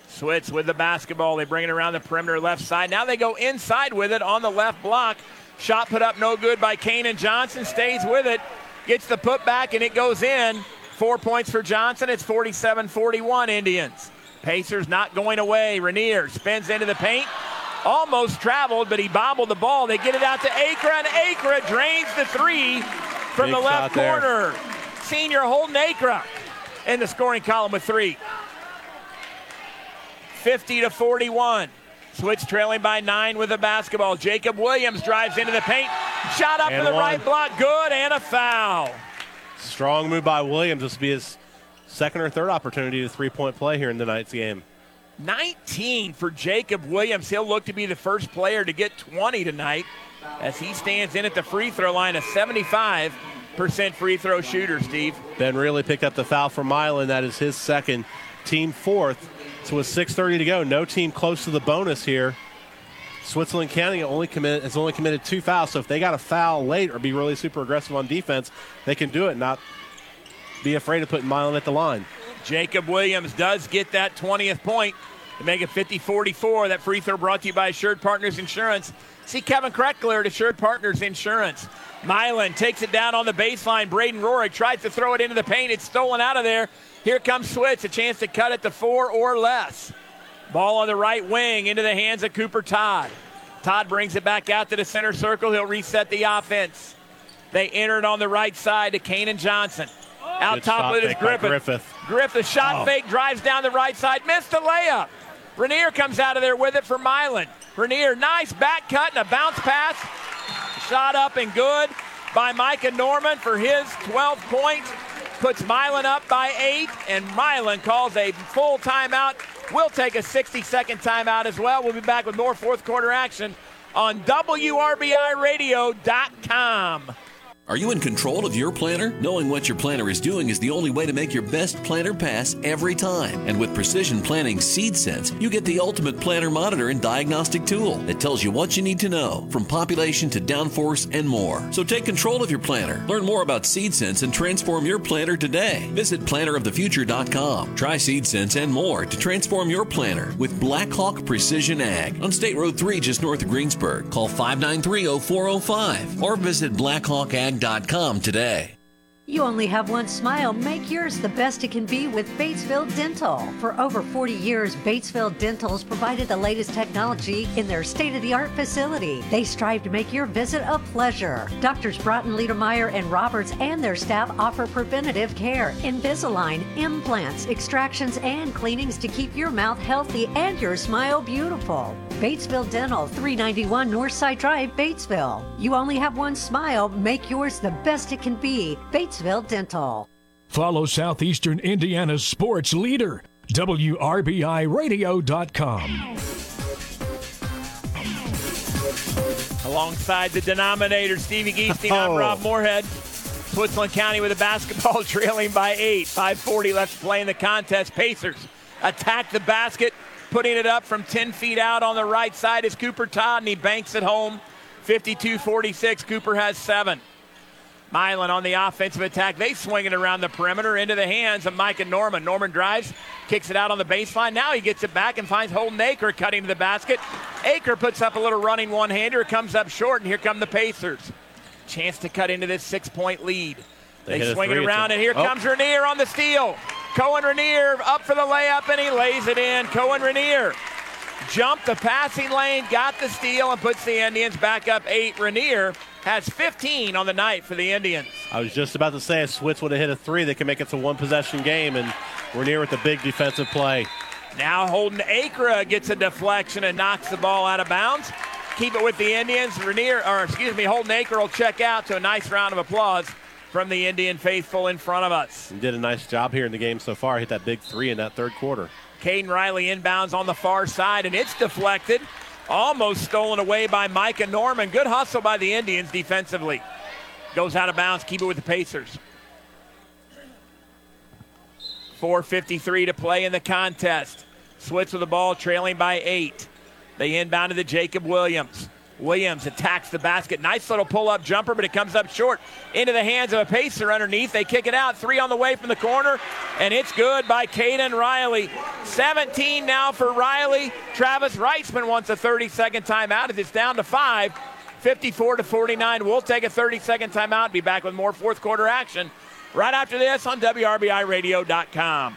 Switz with the basketball. They bring it around the perimeter left side. Now they go inside with it on the left block. Shot put up no good by Kanan Johnson. Stays with it. Gets the putback and it goes in. Four points for Johnson. It's 47 41 Indians. Pacers not going away. Rainier spins into the paint. Almost traveled, but he bobbled the ball. They get it out to Acra, and Acra drains the three from Big the left shot there. corner. Senior holding Acra in the scoring column with three. 50 to 41. Switz trailing by nine with the basketball. Jacob Williams drives into the paint. Shot up And to the one. right block. Good. And a foul. Strong move by Williams. This will be his second or third opportunity to three point play here in tonight's game. 19 for Jacob Williams. He'll look to be the first player to get 20 tonight as he stands in at the free throw line, a 75% free throw shooter, Steve. Ben Reilly picked up the foul from Milan. That is his second, team fourth. So with 6:30 to go, no team close to the bonus here. Switzerland County only commit, has only committed two fouls. So if they got a foul late or be really super aggressive on defense, they can do it. Not be afraid of putting Milan at the line. Jacob Williams does get that 20th point to make it 50 44. That free throw brought to you by Assured Partners Insurance. See Kevin Kreckler at Assured Partners Insurance. Milan takes it down on the baseline. Braden Rorig tries to throw it into the paint. It's stolen out of there. Here comes Switz, a chance to cut it to four or less. Ball on the right wing into the hands of Cooper Todd. Todd brings it back out to the center circle. He'll reset the offense. They enter it on the right side to Kanan Johnson. Out Good top of it is Griffith. Griffith. Griffith shot Oh. fake, drives down the right side, missed the layup. Rainier comes out of there with it for Milan. Rainier, nice back cut and a bounce pass. Shot up and good by Micah Norman for his 12 points. Puts Milan up by eight, and Milan calls a full timeout. We'll take a 60 second timeout as well. We'll be back with more fourth quarter action on WRBIRadio.com. Are you in control of your planner? Knowing what your planner is doing is the only way to make your best planner pass every time. And with Precision Planting Seed Sense, you get the ultimate planner monitor and diagnostic tool that tells you what you need to know, from population to downforce and more. So take control of your planner. Learn more about Seed Sense and transform your planner today. Visit plannerofthefuture.com. Try Seed Sense and more to transform your planner with Blackhawk Precision Ag on State Road 3 just north of Greensburg. Call 593 0405 or visit blackhawkag.com today. You only have one smile. Make yours the best it can be with Batesville Dental. For over 40 years, Batesville Dental has provided the latest technology in their state of the art facility. They strive to make your visit a pleasure. Doctors Broughton, Liedermeyer, and Roberts and their staff offer preventative care, Invisalign, implants, extractions, and cleanings to keep your mouth healthy and your smile beautiful. Batesville Dental, 391 Northside Drive, Batesville. You only have one smile. Make yours the best it can be. Batesville Dental. Follow Southeastern Indiana's sports leader, WRBIRadio.com. Alongside the denominator, Stevie Geesting, I'm Oh. Rob Moorhead. Switzerland County with a basketball [laughs] trailing by eight. 540 left to play in the contest. Pacers attack the basket, putting it up from 10 feet out on the right side is Cooper Todd, and he banks it home. 52-46. Cooper has seven. Milan on the offensive attack. They swing it around the perimeter into the hands of Micah Norman. Norman drives, kicks it out on the baseline. Now he gets it back and finds Holden Aker cutting to the basket. Aker puts up a little running one-hander, comes up short, and here come the Pacers. Chance to cut into this six-point lead. They They, swing it around, and here oh. comes Rainier on the steal. Cohen Rainier up for the layup, and he lays it in. Cohen Rainier jumped the passing lane, got the steal, and puts the Indians back up eight. Rainier has 15 on the night for the Indians. I was just about to say, if Switz would have hit a three, they could make it a one possession game, and Rainier with the big defensive play. Now Holden Acra gets a deflection and knocks the ball out of bounds. Keep it with the Indians. Rainier, or excuse me, Holden Acre will check out to a nice round of applause from the Indian faithful in front of us. He did a nice job here in the game so far. Hit that big three in that third quarter. Caden Riley inbounds on the far side, and it's deflected. Almost stolen away by Micah Norman. Good hustle by the Indians defensively. Goes out of bounds. Keep it with the Pacers. 4.53 to play in the contest. Switz with the ball, trailing by eight. They inbound to Jacob Williams. Williams attacks the basket. Nice little pull up jumper, but it comes up short into the hands of a pacer underneath. They kick it out. Three on the way from the corner, and it's good by Caden Riley. 17 now for Riley. Travis Reitzman wants a 30 second timeout as it's down to five. 54 to 49. We'll take a 30 second timeout. Be back with more fourth quarter action right after this on WRBIRadio.com.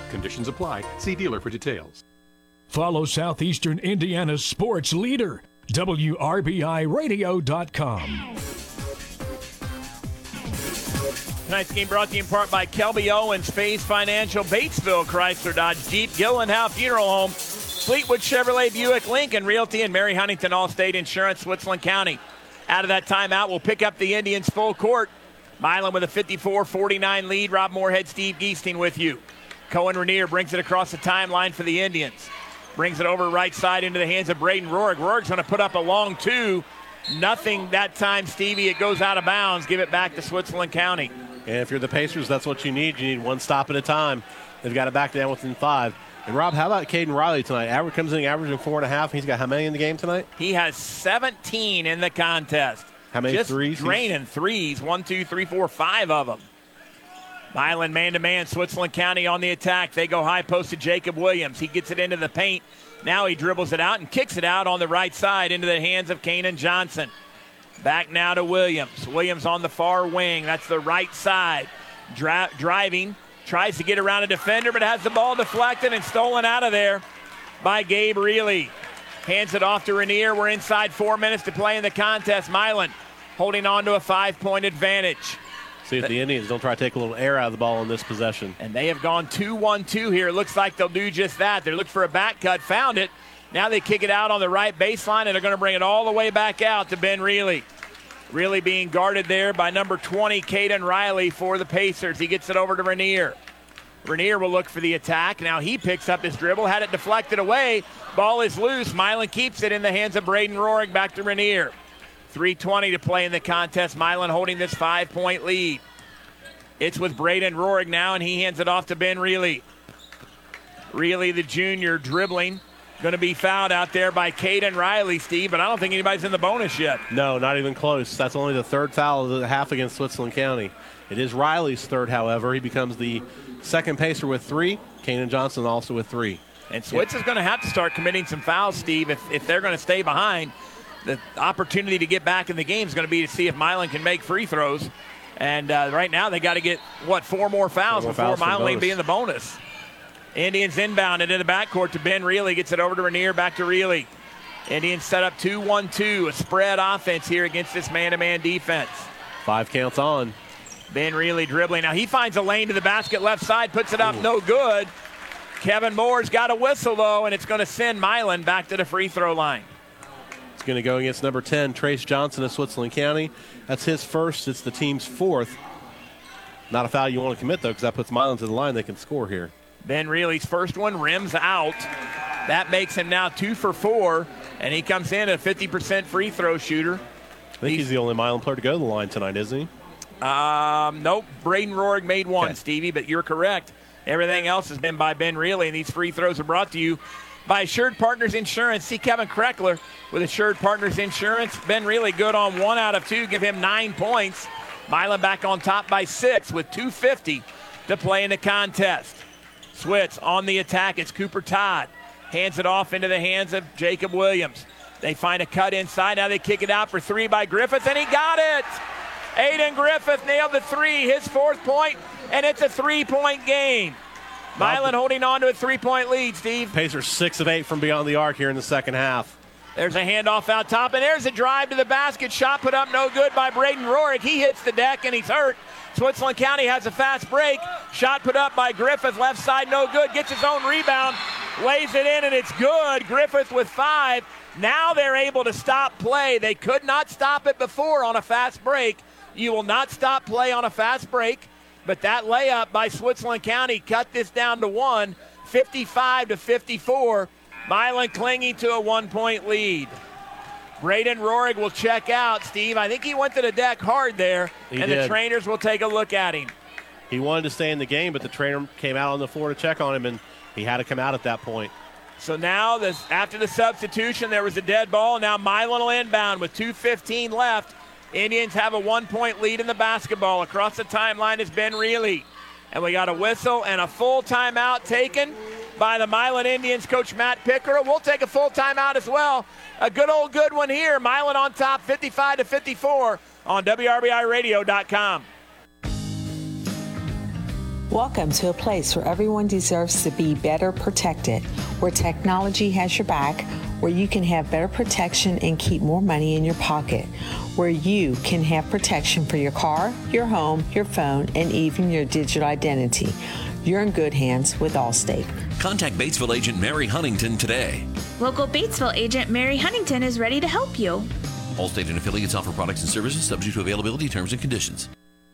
Conditions apply. See dealer for details. Follow Southeastern Indiana's sports leader, WRBIRadio.com. Tonight's game brought to you in part by Kelby Owens, Phase Financial, Batesville, Chrysler Dodge Jeep, Gilliland Howe Funeral Home, Fleetwood Chevrolet Buick Lincoln Realty, and Mary Huntington Allstate Insurance, Switzerland County. Out of that timeout, we'll pick up the Indians full court. Milan with a 54-49 lead. Rob Moorhead, Steve Geesting with you. Cohen Rainier brings it across the timeline for the Indians. Brings it over right side into the hands of Braden Rorig. Rorig's going to put up a long two. Nothing that time, Stevie. It goes out of bounds. Give it back to Switzerland County. And if you're the Pacers, that's what you need. You need one stop at a time. They've got it back down within five. And Rob, how about Caden Riley tonight? Average comes in averaging four and a half. He's got how many in the game tonight? He has 17 in the contest. How many Just threes? Draining threes. One, two, three, four, five of them. Milan man to man. Switzerland County on the attack. They go high post to Jacob Williams. He gets it into the paint. Now he dribbles it out and kicks it out on the right side into the hands of Kanan Johnson. Back now to Williams. Williams on the far wing. That's the right side. Dri- driving. Tries to get around a defender, but has the ball deflected and stolen out of there by Gabe Reilly. Hands it off to Rainier. We're inside four minutes to play in the contest. Milan holding on to a five point advantage. See if the Indians don't try to take a little air out of the ball in this possession. And they have gone 2 1 2 here. It looks like they'll do just that. They're looking for a back cut, found it. Now they kick it out on the right baseline, and they're going to bring it all the way back out to Ben Reilly. Really being guarded there by number 20, Caden Riley for the Pacers. He gets it over to Rainier. Rainier will look for the attack. Now he picks up his dribble, had it deflected away. Ball is loose. Milan keeps it in the hands of Braden Rorig back to Rainier. 3.20 to play in the contest. Milan holding this five point lead. It's with Braden Rorig now, and he hands it off to Ben Reilly. Reilly, the junior, dribbling. Going to be fouled out there by Caden Riley, Steve, but I don't think anybody's in the bonus yet. No, not even close. That's only the third foul of the half against Switzerland County. It is Riley's third, however. He becomes the second pacer with three. Kanan Johnson also with three. And Switz is going to have to start committing some fouls, Steve, if, if they're going to stay behind. The opportunity to get back in the game is going to be to see if Milan can make free throws. And uh, right now they got to get, what, four more fouls Four more before Milan be in the bonus. Indians inbound into the backcourt to Ben Reilly. Gets it over to Rainier, back to Reilly. Indians set up 2 1 2, a spread offense here against this man to man defense. Five counts on. Ben Reilly dribbling. Now he finds a lane to the basket left side, puts it up, no good. Kevin Moore's got a whistle though, and it's going to send Milan back to the free throw line. It's going to go against number 10, Trace Johnson of Switzerland County. That's his first. It's the team's fourth. Not a foul you want to commit, though, because that puts Milan to the line. They can score here. Ben Reilly's first one rims out. That makes him now two for four, and he comes in a 50% free throw shooter. I think he's, the only Milan player to go to the line tonight, isn't he? Um, nope, Braden Rorig made one, Stevie, but you're correct. Everything else has been by Ben Reilly, and these free throws are brought to you by Assured Partners Insurance. See Kevin Kreckler with Assured Partners Insurance. Ben Reilly good on one out of two, give him nine points. Milan back on top by six with 250 to play in the contest. Switz on the attack. It's Cooper Todd. Hands it off into the hands of Jacob Williams. They find a cut inside. Now they kick it out for three by Griffith, and he got it. Aiden Griffith nailed the three, his fourth point, and it's a three point game. Milan holding on to a three point lead, Steve. Pacers six of eight from beyond the arc here in the second half. There's a handoff out top, and there's a drive to the basket. Shot put up no good by Braden Rorig. He hits the deck and he's hurt. Switzerland County has a fast break. Shot put up by Griffith, left side no good. Gets his own rebound, lays it in, and it's good. Griffith with five. Now they're able to stop play. They could not stop it before on a fast break. You will not stop play on a fast break. But that layup by Switzerland County cut this down to one, 55 to 54. Milan clinging to a one point lead. Braden Rorig will check out, Steve. I think he went to the deck hard there, He and the trainers will take a look at him. He wanted to stay in the game, but the trainer came out on the floor to check on him, and he had to come out at that point. So now, this, after the substitution, there was a dead ball. Now Milan will inbound with 2.15 left. Indians have a one point lead in the basketball. Across the timeline is Ben Reilly. And we got a whistle and a full timeout taken by the Milan Indians coach Matt Pickerel. We'll take a full timeout as well. A good old good one here. Milan on top 55 to 54 on WRBIRadio.com. Welcome to a place where everyone deserves to be better protected, where technology has your back, where you can have better protection and keep more money in your pocket, where you can have protection for your car, your home, your phone, and even your digital identity. You're in good hands with Allstate. Contact Batesville agent Mary Huntington today. Local Batesville agent Mary Huntington is ready to help you. Allstate and affiliates offer products and services subject to availability, terms, and conditions.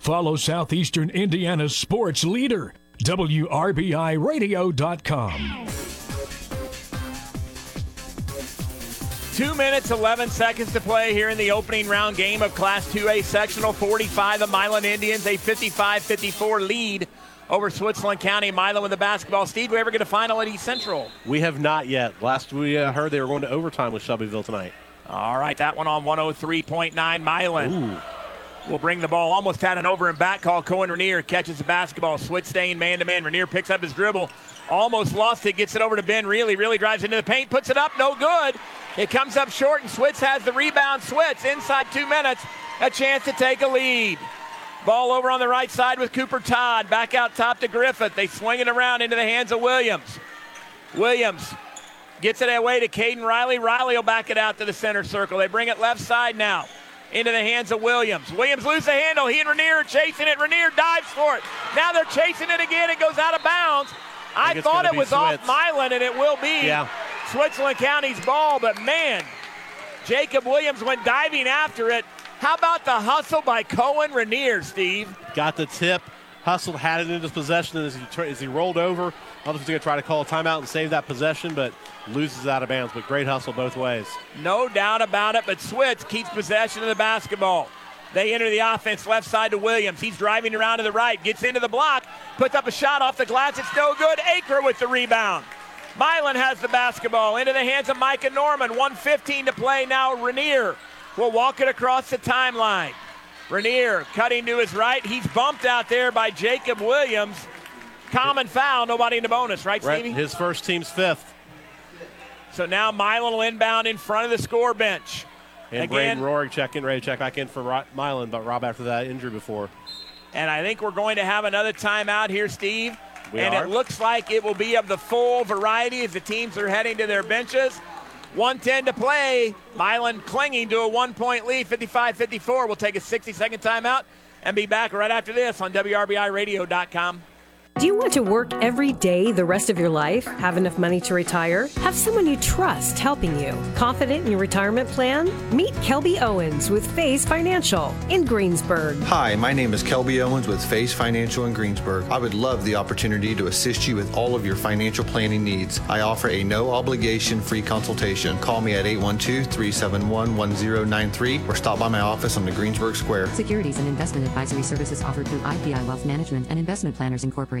Follow Southeastern Indiana's sports leader, WRBIRadio.com. Two minutes, 11 seconds to play here in the opening round game of Class 2A Sectional 45. The Milan Indians, a 55 54 lead over Switzerland County. Milan with the basketball. Steve, we ever get a final at East Central? We have not yet. Last we uh, heard, they were going to overtime with Shelbyville tonight. All right, that one on 103.9 Milan. Will bring the ball. Almost had an over and back call. Cohen Rainier catches the basketball. Switz staying man to man. Rainier picks up his dribble. Almost lost it. Gets it over to Ben Reilly. Reilly drives into the paint. Puts it up. No good. It comes up short, and Switz has the rebound. Switz inside two minutes. A chance to take a lead. Ball over on the right side with Cooper Todd. Back out top to Griffith. They swing it around into the hands of Williams. Williams gets it away to Caden Riley. Riley will back it out to the center circle. They bring it left side now into the hands of Williams. Williams loses the handle. He and Rainier are chasing it. Rainier dives for it. Now they're chasing it again. It goes out of bounds. I, I thought it was Switz. off Milan, and it will be yeah. Switzerland County's ball. But man, Jacob Williams went diving after it. How about the hustle by Cohen Rainier, Steve? Got the tip. Hustled, had it in his possession, and as he, as he rolled over, obviously going to try to call a timeout and save that possession, but loses out of bounds. But great hustle both ways. No doubt about it, but Switz keeps possession of the basketball. They enter the offense left side to Williams. He's driving around to the right, gets into the block, puts up a shot off the glass. It's no good. Acre with the rebound. Milan has the basketball into the hands of Micah Norman. 115 to play now. Rainier will walk it across the timeline. Rainier cutting to his right. He's bumped out there by Jacob Williams. Common foul, nobody in the bonus, right, right. Stevie? His first team's fifth. So now Milan will inbound in front of the score bench. And Again, Braden Rorig checking, ready to check back in for Milan, but Rob after that injury before. And I think we're going to have another timeout here, Steve. We and are. it looks like it will be of the full variety as the teams are heading to their benches. 110 to play. Milan clinging to a one point lead, 55 54. We'll take a 60 second timeout and be back right after this on WRBIRadio.com. Do you want to work every day the rest of your life? Have enough money to retire? Have someone you trust helping you? Confident in your retirement plan? Meet Kelby Owens with Phase Financial in Greensburg. Hi, my name is Kelby Owens with Phase Financial in Greensburg. I would love the opportunity to assist you with all of your financial planning needs. I offer a no obligation free consultation. Call me at 812 371 1093 or stop by my office on the Greensburg Square. Securities and investment advisory services offered through IPI Wealth Management and Investment Planners Incorporated.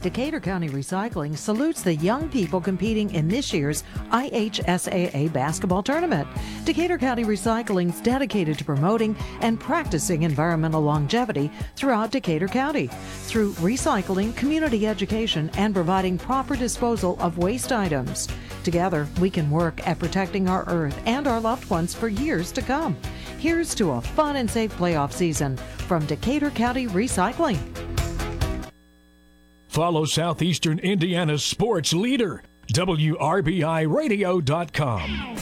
Decatur County Recycling salutes the young people competing in this year's IHSAA basketball tournament. Decatur County Recycling is dedicated to promoting and practicing environmental longevity throughout Decatur County through recycling, community education, and providing proper disposal of waste items. Together, we can work at protecting our earth and our loved ones for years to come. Here's to a fun and safe playoff season from Decatur County Recycling. Follow Southeastern Indiana's sports leader, WRBIRadio.com.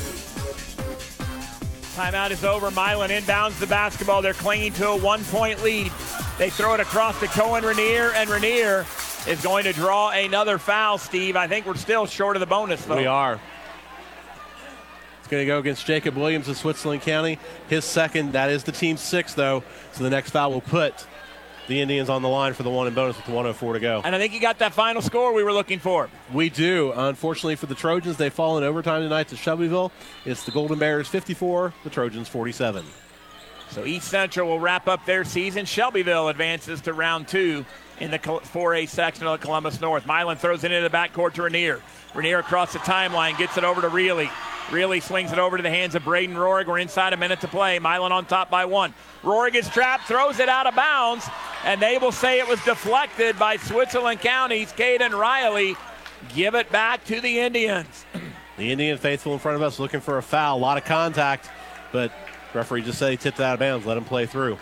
Timeout is over. Milan inbounds the basketball. They're clinging to a one point lead. They throw it across to Cohen Rainier, and Rainier is going to draw another foul, Steve. I think we're still short of the bonus, though. We are. It's going to go against Jacob Williams of Switzerland County. His second. That is the team's sixth, though. So the next foul will put the Indians on the line for the one and bonus with 104 to go. And I think you got that final score we were looking for. We do. Unfortunately for the Trojans, they fall in overtime tonight to Shelbyville. It's the Golden Bears 54, the Trojans 47. So East Central will wrap up their season. Shelbyville advances to round two in the 4A section of the Columbus North. Milan throws it into the backcourt to Rainier. Rainier across the timeline, gets it over to Reilly. Reilly swings it over to the hands of Braden Rorig. We're inside a minute to play. Milan on top by one. Rorig is trapped, throws it out of bounds, and they will say it was deflected by Switzerland County's Caden Riley. Give it back to the Indians. The Indian faithful in front of us looking for a foul. A lot of contact, but referee just said he tipped out of bounds. Let him play through.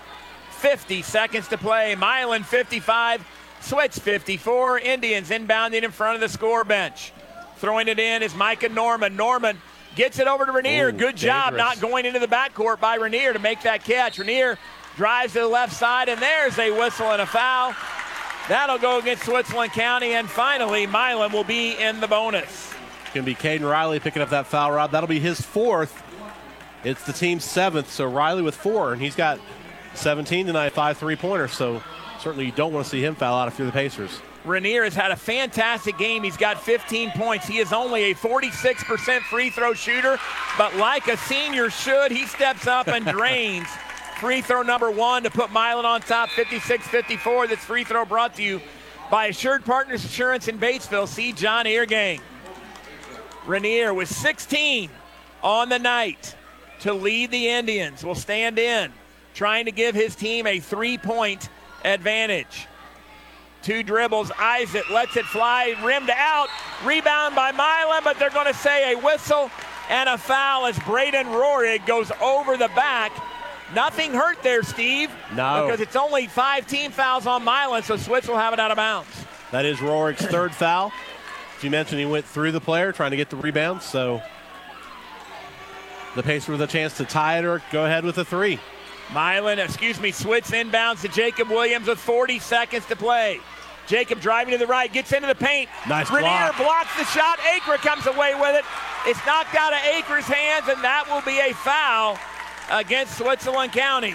50 seconds to play. Milan 55, Switz 54. Indians inbounding in front of the score bench. Throwing it in is Micah Norman. Norman gets it over to Rainier. Ooh, Good job not going into the backcourt by Rainier to make that catch. Rainier drives to the left side, and there's a whistle and a foul. That'll go against Switzerland County, and finally, Milan will be in the bonus. It's going to be Caden Riley picking up that foul, Rob. That'll be his fourth. It's the team's seventh, so Riley with four, and he's got 17 tonight, five three pointers. So certainly you don't want to see him foul out if you're the Pacers. Rainier has had a fantastic game. He's got 15 points. He is only a 46% free throw shooter, but like a senior should, he steps up and [laughs] drains free throw number one to put Milan on top 56 54. This free throw brought to you by Assured Partners Insurance in Batesville. See John Eargang. Rainier with 16 on the night to lead the Indians. Will stand in trying to give his team a three point advantage. Two dribbles, Isaac lets it fly, rimmed out, rebound by Milan, but they're going to say a whistle and a foul as Braden Rorig goes over the back. Nothing hurt there, Steve. No. Because it's only five team fouls on Milan, so Switz will have it out of bounds. That is Rorig's third foul. As you mentioned, he went through the player trying to get the rebound, so the Pacers with a chance to tie it or go ahead with a three. Milan, excuse me, Switz inbounds to Jacob Williams with 40 seconds to play. Jacob driving to the right, gets into the paint. Nice Rainier block. blocks the shot. Acre comes away with it. It's knocked out of Acre's hands, and that will be a foul against Switzerland County.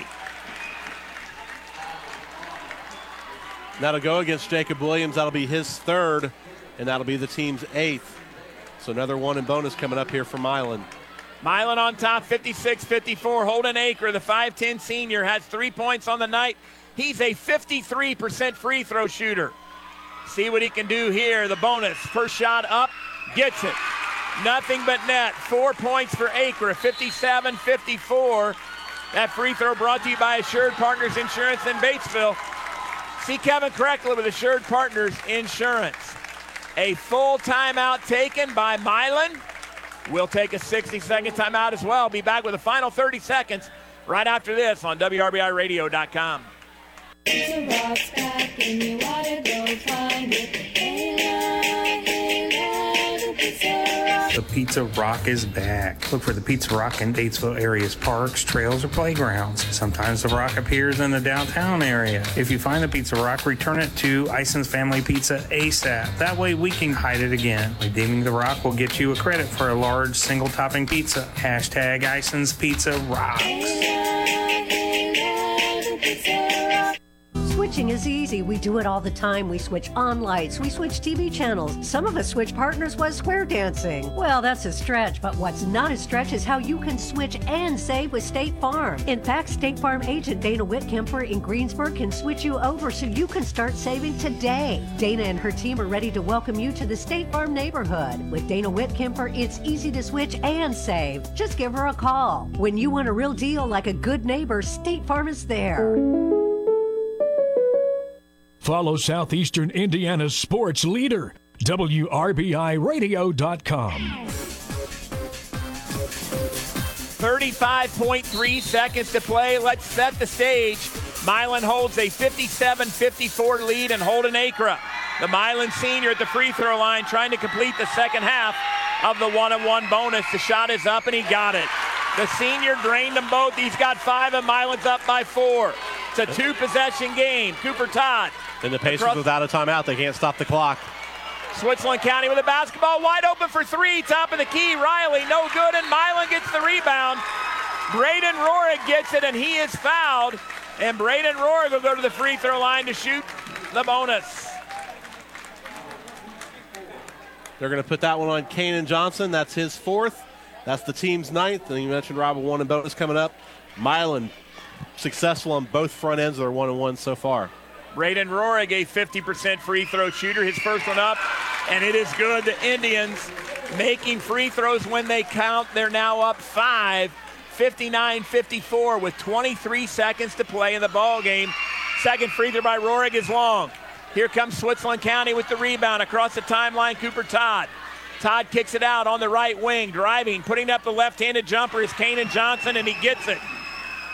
That'll go against Jacob Williams. That'll be his third, and that'll be the team's eighth. So another one in bonus coming up here for Milan. Milan on top, 56 54. Holden Acre, the 5'10 senior, has three points on the night. He's a 53% free throw shooter. See what he can do here. The bonus. First shot up, gets it. Nothing but net. Four points for Acre, 57 54. That free throw brought to you by Assured Partners Insurance in Batesville. See Kevin Kreckler with Assured Partners Insurance. A full timeout taken by Milan. We'll take a 60 second timeout as well. Be back with the final 30 seconds right after this on WRBIRadio.com. The Pizza Rock is back. Look for the Pizza Rock in Batesville area's parks, trails, or playgrounds. Sometimes the rock appears in the downtown area. If you find the Pizza Rock, return it to Ison's Family Pizza ASAP. That way we can hide it again. Redeeming the rock will get you a credit for a large single topping pizza. Hashtag Ison's Pizza Rocks. Switching is easy. We do it all the time. We switch on lights. We switch TV channels. Some of us switch partners while square dancing. Well, that's a stretch, but what's not a stretch is how you can switch and save with State Farm. In fact, State Farm agent Dana Whitkemper in Greensburg can switch you over so you can start saving today. Dana and her team are ready to welcome you to the State Farm neighborhood. With Dana Whitkemper, it's easy to switch and save. Just give her a call. When you want a real deal like a good neighbor, State Farm is there. Follow Southeastern Indiana's sports leader, WRBIRadio.com. 35.3 seconds to play. Let's set the stage. Milan holds a 57 54 lead and Holden Acre. The Milan senior at the free throw line trying to complete the second half of the one on one bonus. The shot is up and he got it. The senior drained them both. He's got five and Milan's up by four. It's a two possession game. Cooper Todd. And the Pacers Across- without a timeout. They can't stop the clock. Switzerland County with a basketball wide open for three. Top of the key. Riley, no good, and Milan gets the rebound. Braden Rorig gets it, and he is fouled. And Braden Rorig will go to the free throw line to shoot the bonus. They're going to put that one on Kanan Johnson. That's his fourth. That's the team's ninth. And you mentioned Robert one and bonus coming up. Milan successful on both front ends of their one and one so far. Braden Rorig, a 50% free throw shooter, his first one up, and it is good. The Indians making free throws when they count. They're now up five, 59 54, with 23 seconds to play in the ball game. Second free throw by Rorig is long. Here comes Switzerland County with the rebound across the timeline. Cooper Todd. Todd kicks it out on the right wing, driving, putting up the left handed jumper is Kanan Johnson, and he gets it.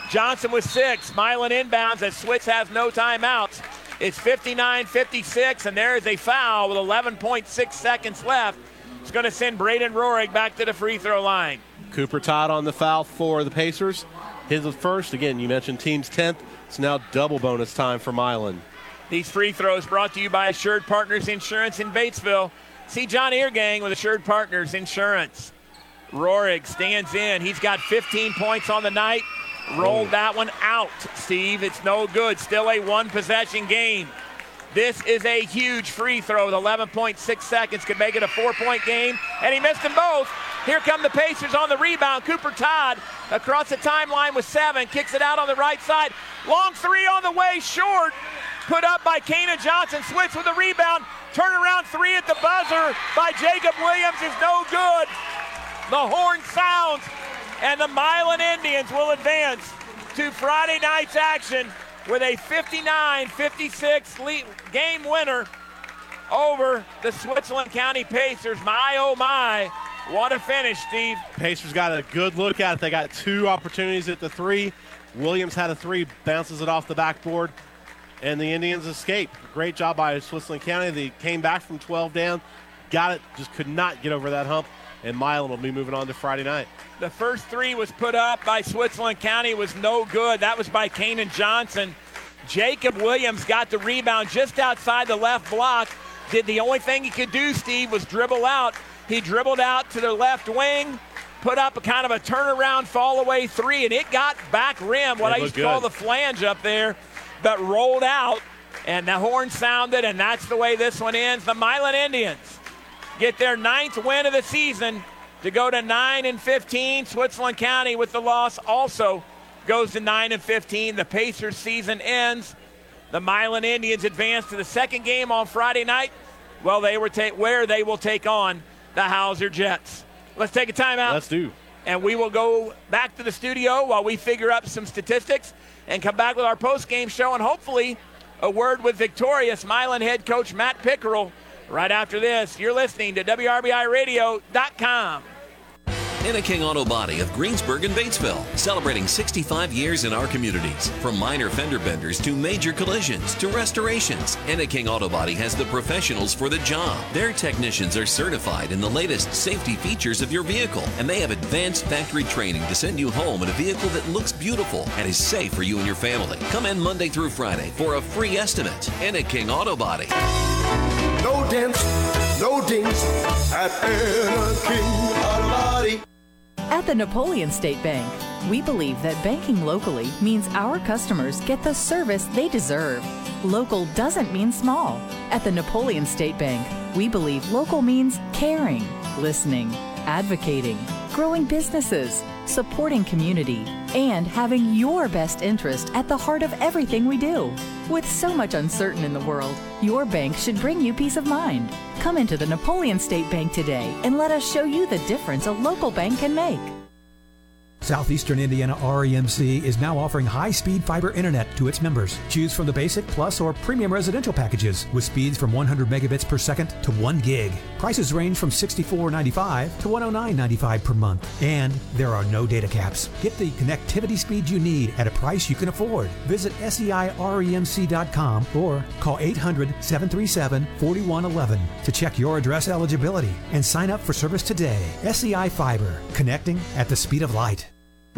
Johnson with six. Milan inbounds as Switz has no timeouts. It's 59 56, and there is a foul with 11.6 seconds left. It's going to send Braden Rorig back to the free throw line. Cooper Todd on the foul for the Pacers. His first. Again, you mentioned team's 10th. It's now double bonus time for Milan. These free throws brought to you by Assured Partners Insurance in Batesville. See John Eargang with Assured Partners Insurance. Rorig stands in. He's got 15 points on the night. Rolled that one out, Steve. It's no good. Still a one possession game. This is a huge free throw with 11.6 seconds. Could make it a four point game. And he missed them both. Here come the Pacers on the rebound. Cooper Todd across the timeline with seven. Kicks it out on the right side. Long three on the way, short. Put up by Kanan Johnson. Switz with the rebound. Turnaround three at the buzzer by Jacob Williams is no good. The horn sounds, and the Milan Indians will advance to Friday night's action with a 59 56 game winner over the Switzerland County Pacers. My oh my, what a finish, Steve. Pacers got a good look at it. They got two opportunities at the three. Williams had a three, bounces it off the backboard, and the Indians escape. Great job by Switzerland County. They came back from 12 down, got it, just could not get over that hump, and Milan will be moving on to Friday night. The first three was put up by Switzerland County, was no good. That was by Kanan Johnson. Jacob Williams got the rebound just outside the left block. Did the only thing he could do, Steve, was dribble out. He dribbled out to the left wing, put up a kind of a turnaround fall away three, and it got back rim, what I used to good. call the flange up there, but rolled out, and the horn sounded, and that's the way this one ends. The Milan Indians get their ninth win of the season to go to 9 and 15. Switzerland County with the loss also goes to 9 and 15. The Pacers season ends. The Milan Indians advance to the second game on Friday night. Well, they were ta- where they will take on the Hauser Jets. Let's take a timeout. Let's do. And we will go back to the studio while we figure up some statistics and come back with our post-game show and hopefully a word with victorious Milan head coach Matt Pickerel right after this. You're listening to WRBIRadio.com. King Auto Body of Greensburg and Batesville, celebrating 65 years in our communities. From minor fender benders to major collisions to restorations, King Auto Body has the professionals for the job. Their technicians are certified in the latest safety features of your vehicle, and they have advanced factory training to send you home in a vehicle that looks beautiful and is safe for you and your family. Come in Monday through Friday for a free estimate. King Auto Body. No dents, no dings at King Auto. At the Napoleon State Bank, we believe that banking locally means our customers get the service they deserve. Local doesn't mean small. At the Napoleon State Bank, we believe local means caring, listening, advocating, growing businesses, supporting community, and having your best interest at the heart of everything we do. With so much uncertain in the world, your bank should bring you peace of mind. Come into the Napoleon State Bank today and let us show you the difference a local bank can make. Southeastern Indiana REMC is now offering high speed fiber internet to its members. Choose from the basic, plus, or premium residential packages with speeds from 100 megabits per second to 1 gig. Prices range from $64.95 to $109.95 per month. And there are no data caps. Get the connectivity speed you need at a price you can afford. Visit SEIREMC.com or call 800 737 4111 to check your address eligibility and sign up for service today. SEI Fiber, connecting at the speed of light.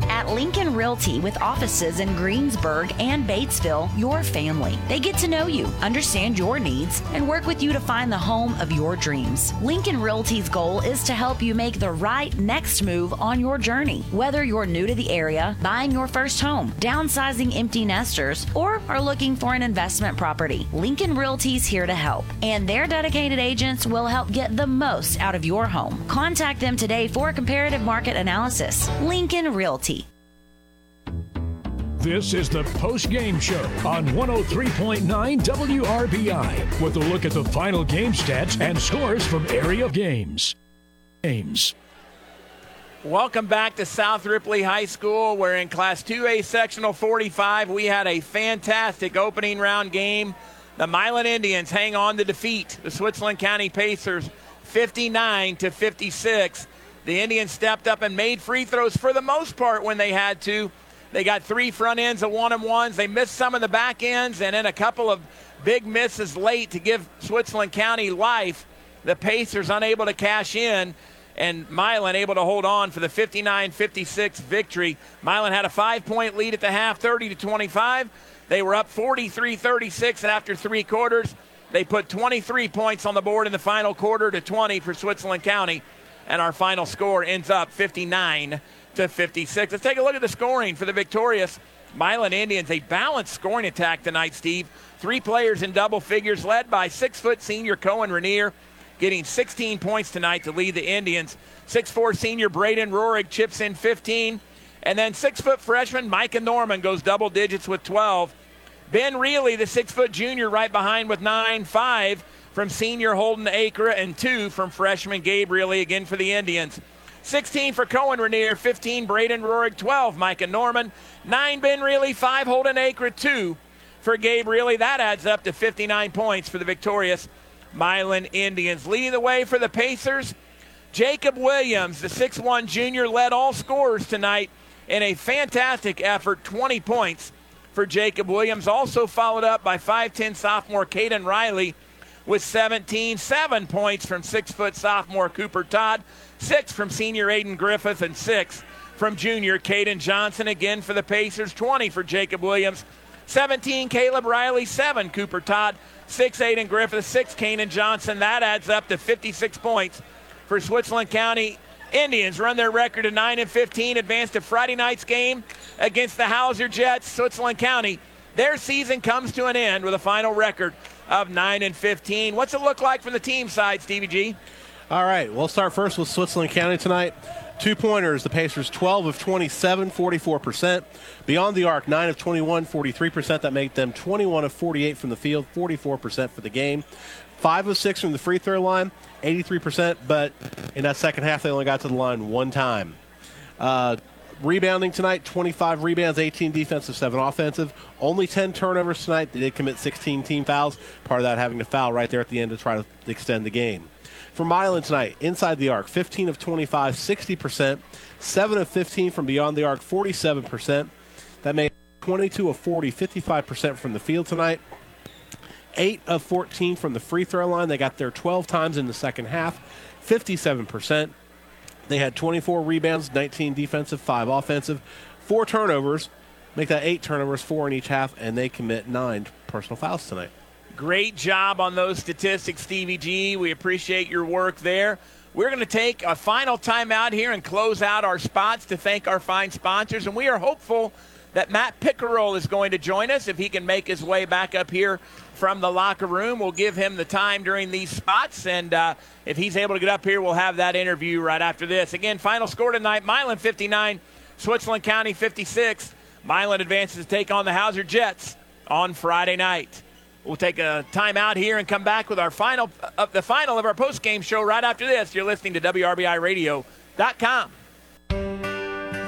At Lincoln Realty, with offices in Greensburg and Batesville, your family. They get to know you, understand your needs, and work with you to find the home of your dreams. Lincoln Realty's goal is to help you make the right next move on your journey. Whether you're new to the area, buying your first home, downsizing empty nesters, or are looking for an investment property, Lincoln Realty's here to help. And their dedicated agents will help get the most out of your home. Contact them today for a comparative market analysis. Lincoln Realty. This is the post game show on 103.9 WRBI with a look at the final game stats and scores from area games. Games. Welcome back to South Ripley High School. We're in Class 2A Sectional 45. We had a fantastic opening round game. The Milan Indians hang on to defeat the Switzerland County Pacers 59 to 56. The Indians stepped up and made free throws for the most part when they had to. They got three front ends of one and ones. They missed some of the back ends and then a couple of big misses late to give Switzerland County life. The Pacers unable to cash in and Milan able to hold on for the 59-56 victory. Milan had a five-point lead at the half, 30 to 25. They were up 43-36 after three quarters. They put 23 points on the board in the final quarter to 20 for Switzerland County, and our final score ends up 59 to 56. Let's take a look at the scoring for the victorious Milan Indians. A balanced scoring attack tonight, Steve. Three players in double figures, led by six foot senior Cohen Rainier, getting 16 points tonight to lead the Indians. Six four senior Braden Rorig chips in 15. And then six foot freshman Micah Norman goes double digits with 12. Ben Reilly, the six foot junior, right behind with 9 5 from senior Holden Acre, and two from freshman Gabe Reilly, again for the Indians. 16 for Cohen Rainier, 15 Braden Rorig, 12 Micah Norman, 9 Ben Reilly, 5 Holden Acre, 2 for Gabe Reilly. That adds up to 59 points for the victorious Milan Indians. Leading the way for the Pacers, Jacob Williams, the 6'1 junior, led all scorers tonight in a fantastic effort, 20 points for Jacob Williams. Also followed up by 5'10 sophomore Caden Riley with 17, seven points from six foot sophomore Cooper Todd, six from senior Aiden Griffith, and six from junior Caden Johnson. Again for the Pacers, 20 for Jacob Williams, 17 Caleb Riley, seven Cooper Todd, six Aiden Griffith, six Caden Johnson. That adds up to 56 points for Switzerland County. Indians run their record to 9 and 15, advance to Friday night's game against the Hauser Jets. Switzerland County, their season comes to an end with a final record of 9 and 15. What's it look like from the team side, Stevie G? All right, we'll start first with Switzerland County tonight. Two pointers, the Pacers 12 of 27, 44%. Beyond the arc, 9 of 21, 43%. That make them 21 of 48 from the field, 44% for the game. 5 of 6 from the free throw line, 83%, but in that second half, they only got to the line one time. Uh, rebounding tonight 25 rebounds, 18 defensive, 7 offensive. Only 10 turnovers tonight. They did commit 16 team fouls, part of that having to foul right there at the end to try to extend the game. For Milan tonight, inside the arc, 15 of 25, 60%, 7 of 15 from beyond the arc, 47%. That made 22 of 40, 55% from the field tonight. 8 of 14 from the free throw line. They got there 12 times in the second half, 57%. They had 24 rebounds, 19 defensive, 5 offensive, 4 turnovers. Make that 8 turnovers, 4 in each half, and they commit 9 personal fouls tonight. Great job on those statistics, Stevie G. We appreciate your work there. We're going to take a final timeout here and close out our spots to thank our fine sponsors, and we are hopeful that Matt Pickerel is going to join us if he can make his way back up here from the locker room. We'll give him the time during these spots, and uh, if he's able to get up here, we'll have that interview right after this. Again, final score tonight Milan 59, Switzerland County 56. Milan advances to take on the Hauser Jets on Friday night. We'll take a timeout here and come back with our final, uh, the final of our post-game show right after this. You're listening to WRBIRadio.com.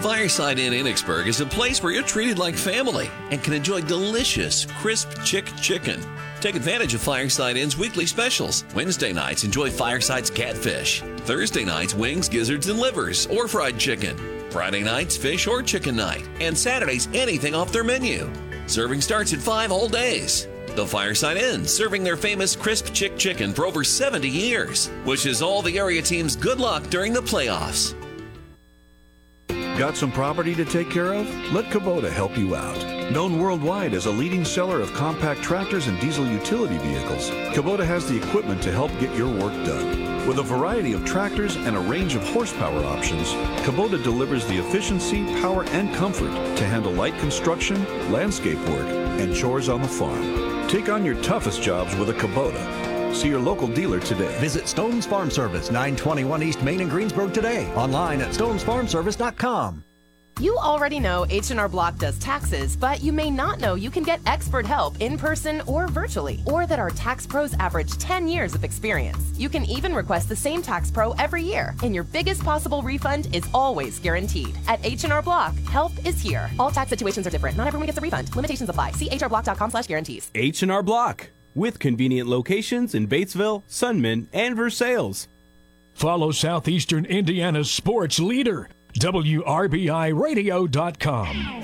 Fireside Inn Enochsburg is a place where you're treated like family and can enjoy delicious, crisp chick chicken. Take advantage of Fireside Inn's weekly specials. Wednesday nights, enjoy Fireside's catfish. Thursday nights, wings, gizzards, and livers, or fried chicken. Friday nights, fish or chicken night. And Saturdays, anything off their menu. Serving starts at 5 all days. The Fireside Inn, serving their famous crisp chick chicken for over 70 years. Wishes all the area teams good luck during the playoffs. Got some property to take care of? Let Kubota help you out. Known worldwide as a leading seller of compact tractors and diesel utility vehicles, Kubota has the equipment to help get your work done. With a variety of tractors and a range of horsepower options, Kubota delivers the efficiency, power, and comfort to handle light construction, landscape work, and chores on the farm. Take on your toughest jobs with a Kubota. See your local dealer today. Visit Stone's Farm Service, 921 East Main in Greensburg today. Online at stonesfarmservice.com. You already know H&R Block does taxes, but you may not know you can get expert help in person or virtually, or that our tax pros average 10 years of experience. You can even request the same tax pro every year, and your biggest possible refund is always guaranteed. At H&R Block, help is here. All tax situations are different. Not everyone gets a refund. Limitations apply. See hrblock.com/guarantees. H&R Block with convenient locations in Batesville, Sunman, and Versailles. Follow Southeastern Indiana's sports leader, WRBIRadio.com.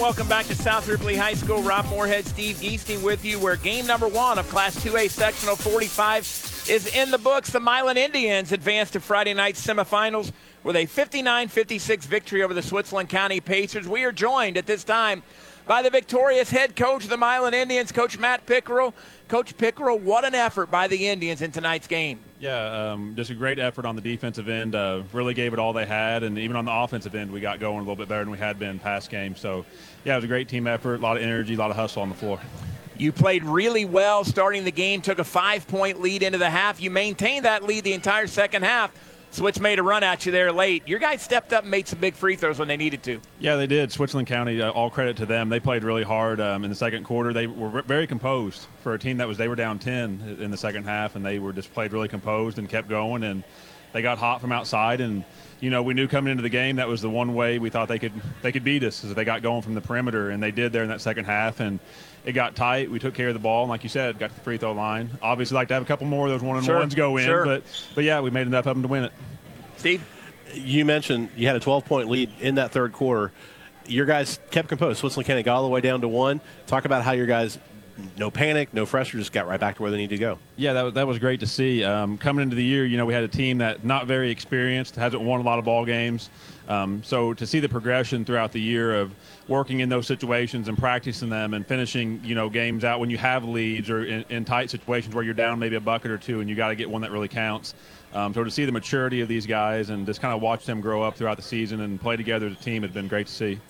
Welcome back to South Ripley High School. Rob Moorhead, Steve Geesting with you, where game number one of Class 2A Sectional 45 is in the books. The Milan Indians advance to Friday night semifinals with a 59 56 victory over the Switzerland County Pacers. We are joined at this time by the victorious head coach of the Milan Indians, Coach Matt Pickerel. Coach Pickerel, what an effort by the Indians in tonight's game. Yeah, um, just a great effort on the defensive end. Uh, really gave it all they had, and even on the offensive end, we got going a little bit better than we had been past games. So, yeah, it was a great team effort, a lot of energy, a lot of hustle on the floor. You played really well starting the game, took a five point lead into the half. You maintained that lead the entire second half. Switz made a run at you there late. Your guys stepped up and made some big free throws when they needed to. Yeah, they did. Switzerland County, uh, all credit to them. They played really hard um, in the second quarter. They were very composed for a team that was they were down 10 in the second half, and they were just played really composed and kept going. And they got hot from outside, and you know we knew coming into the game that was the one way we thought they could they could beat us is if they got going from the perimeter, and they did there in that second half. And it got tight. We took care of the ball, and like you said, got to the free throw line. Obviously, like to have a couple more of those one and ones go in, sure. but but yeah, we made enough of them to win it. Steve, you mentioned you had a 12 point lead in that third quarter. Your guys kept composed. Switzerland County got all the way down to one. Talk about how your guys, no panic, no pressure, just got right back to where they need to go. Yeah, that was, that was great to see. Um, coming into the year, you know, we had a team that not very experienced, hasn't won a lot of ball games. Um, so to see the progression throughout the year of working in those situations and practicing them and finishing, you know, games out when you have leads or in, in tight situations where you're down maybe a bucket or two and you got to get one that really counts. Um, so to see the maturity of these guys and just kind of watch them grow up throughout the season and play together as a team has been great to see.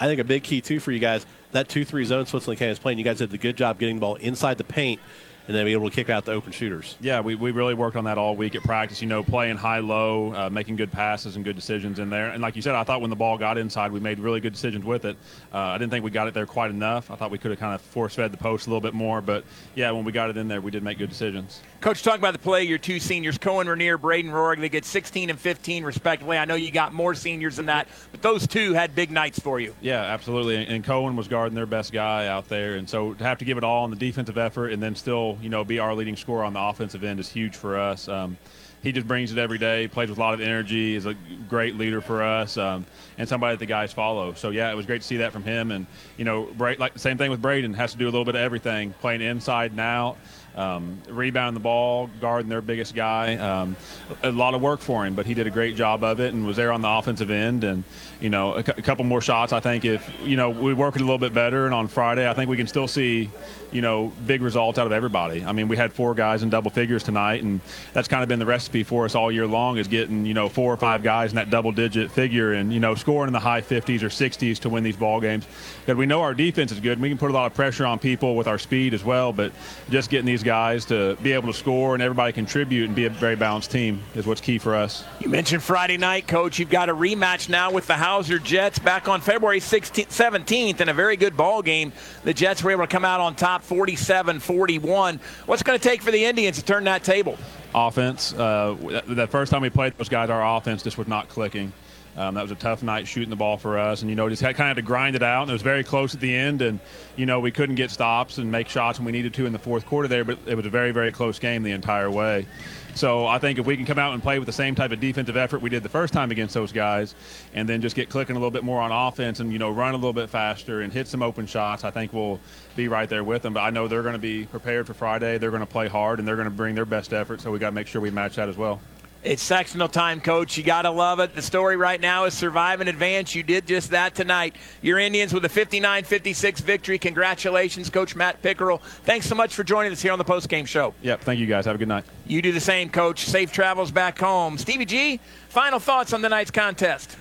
I think a big key too for you guys that two three zone Switzerland County is playing. You guys did a good job getting the ball inside the paint and then be able to kick out the open shooters. Yeah, we, we really worked on that all week at practice. You know, playing high low, uh, making good passes and good decisions in there. And like you said, I thought when the ball got inside, we made really good decisions with it. Uh, I didn't think we got it there quite enough. I thought we could have kind of force fed the post a little bit more. But yeah, when we got it in there, we did make good decisions. Coach, talk about the play. Your two seniors, Cohen Rainier, Braden Rorig, they get 16 and 15 respectively. I know you got more seniors than that, but those two had big nights for you. Yeah, absolutely. And Cohen was guarding their best guy out there, and so to have to give it all on the defensive effort and then still, you know, be our leading scorer on the offensive end is huge for us. Um, he just brings it every day. Plays with a lot of energy. Is a great leader for us, um, and somebody that the guys follow. So yeah, it was great to see that from him. And you know, Bra- like the same thing with Braden has to do a little bit of everything, playing inside and out um, rebounding the ball, guarding their biggest guy. Um, a lot of work for him, but he did a great job of it and was there on the offensive end. And you know, a, couple more shots. I think if you know we work it a little bit better, and on Friday, I think we can still see you know big results out of everybody. I mean, we had four guys in double figures tonight, and that's kind of been the recipe for us all year long is getting you know four or five guys in that double digit figure and you know scoring in the high 50s or 60s to win these ball games. Because we know our defense is good, and we can put a lot of pressure on people with our speed as well. But just getting these guys to be able to score and everybody contribute and be a very balanced team is what's key for us. You mentioned Friday night, Coach. You've got a rematch now with the Jets back on February 16th, 17th in a very good ball game. The Jets were able to come out on top 47 41. What's going to take for the Indians to turn that table? Offense. Uh, the first time we played those guys, our offense just was not clicking. Um, that was a tough night shooting the ball for us, and you know just had kind of to grind it out. And it was very close at the end, and you know we couldn't get stops and make shots when we needed to in the fourth quarter there. But it was a very very close game the entire way. So I think if we can come out and play with the same type of defensive effort we did the first time against those guys, and then just get clicking a little bit more on offense and you know run a little bit faster and hit some open shots, I think we'll be right there with them. But I know they're going to be prepared for Friday. They're going to play hard and they're going to bring their best effort. So we got to make sure we match that as well. It's sectional time, Coach. You got to love it. The story right now is survive and advance. You did just that tonight. Your Indians with a 59 56 victory. Congratulations, Coach Matt Pickerel. Thanks so much for joining us here on the postgame show. Yep. Thank you, guys. Have a good night. You do the same, Coach. Safe travels back home. Stevie G, final thoughts on tonight's contest.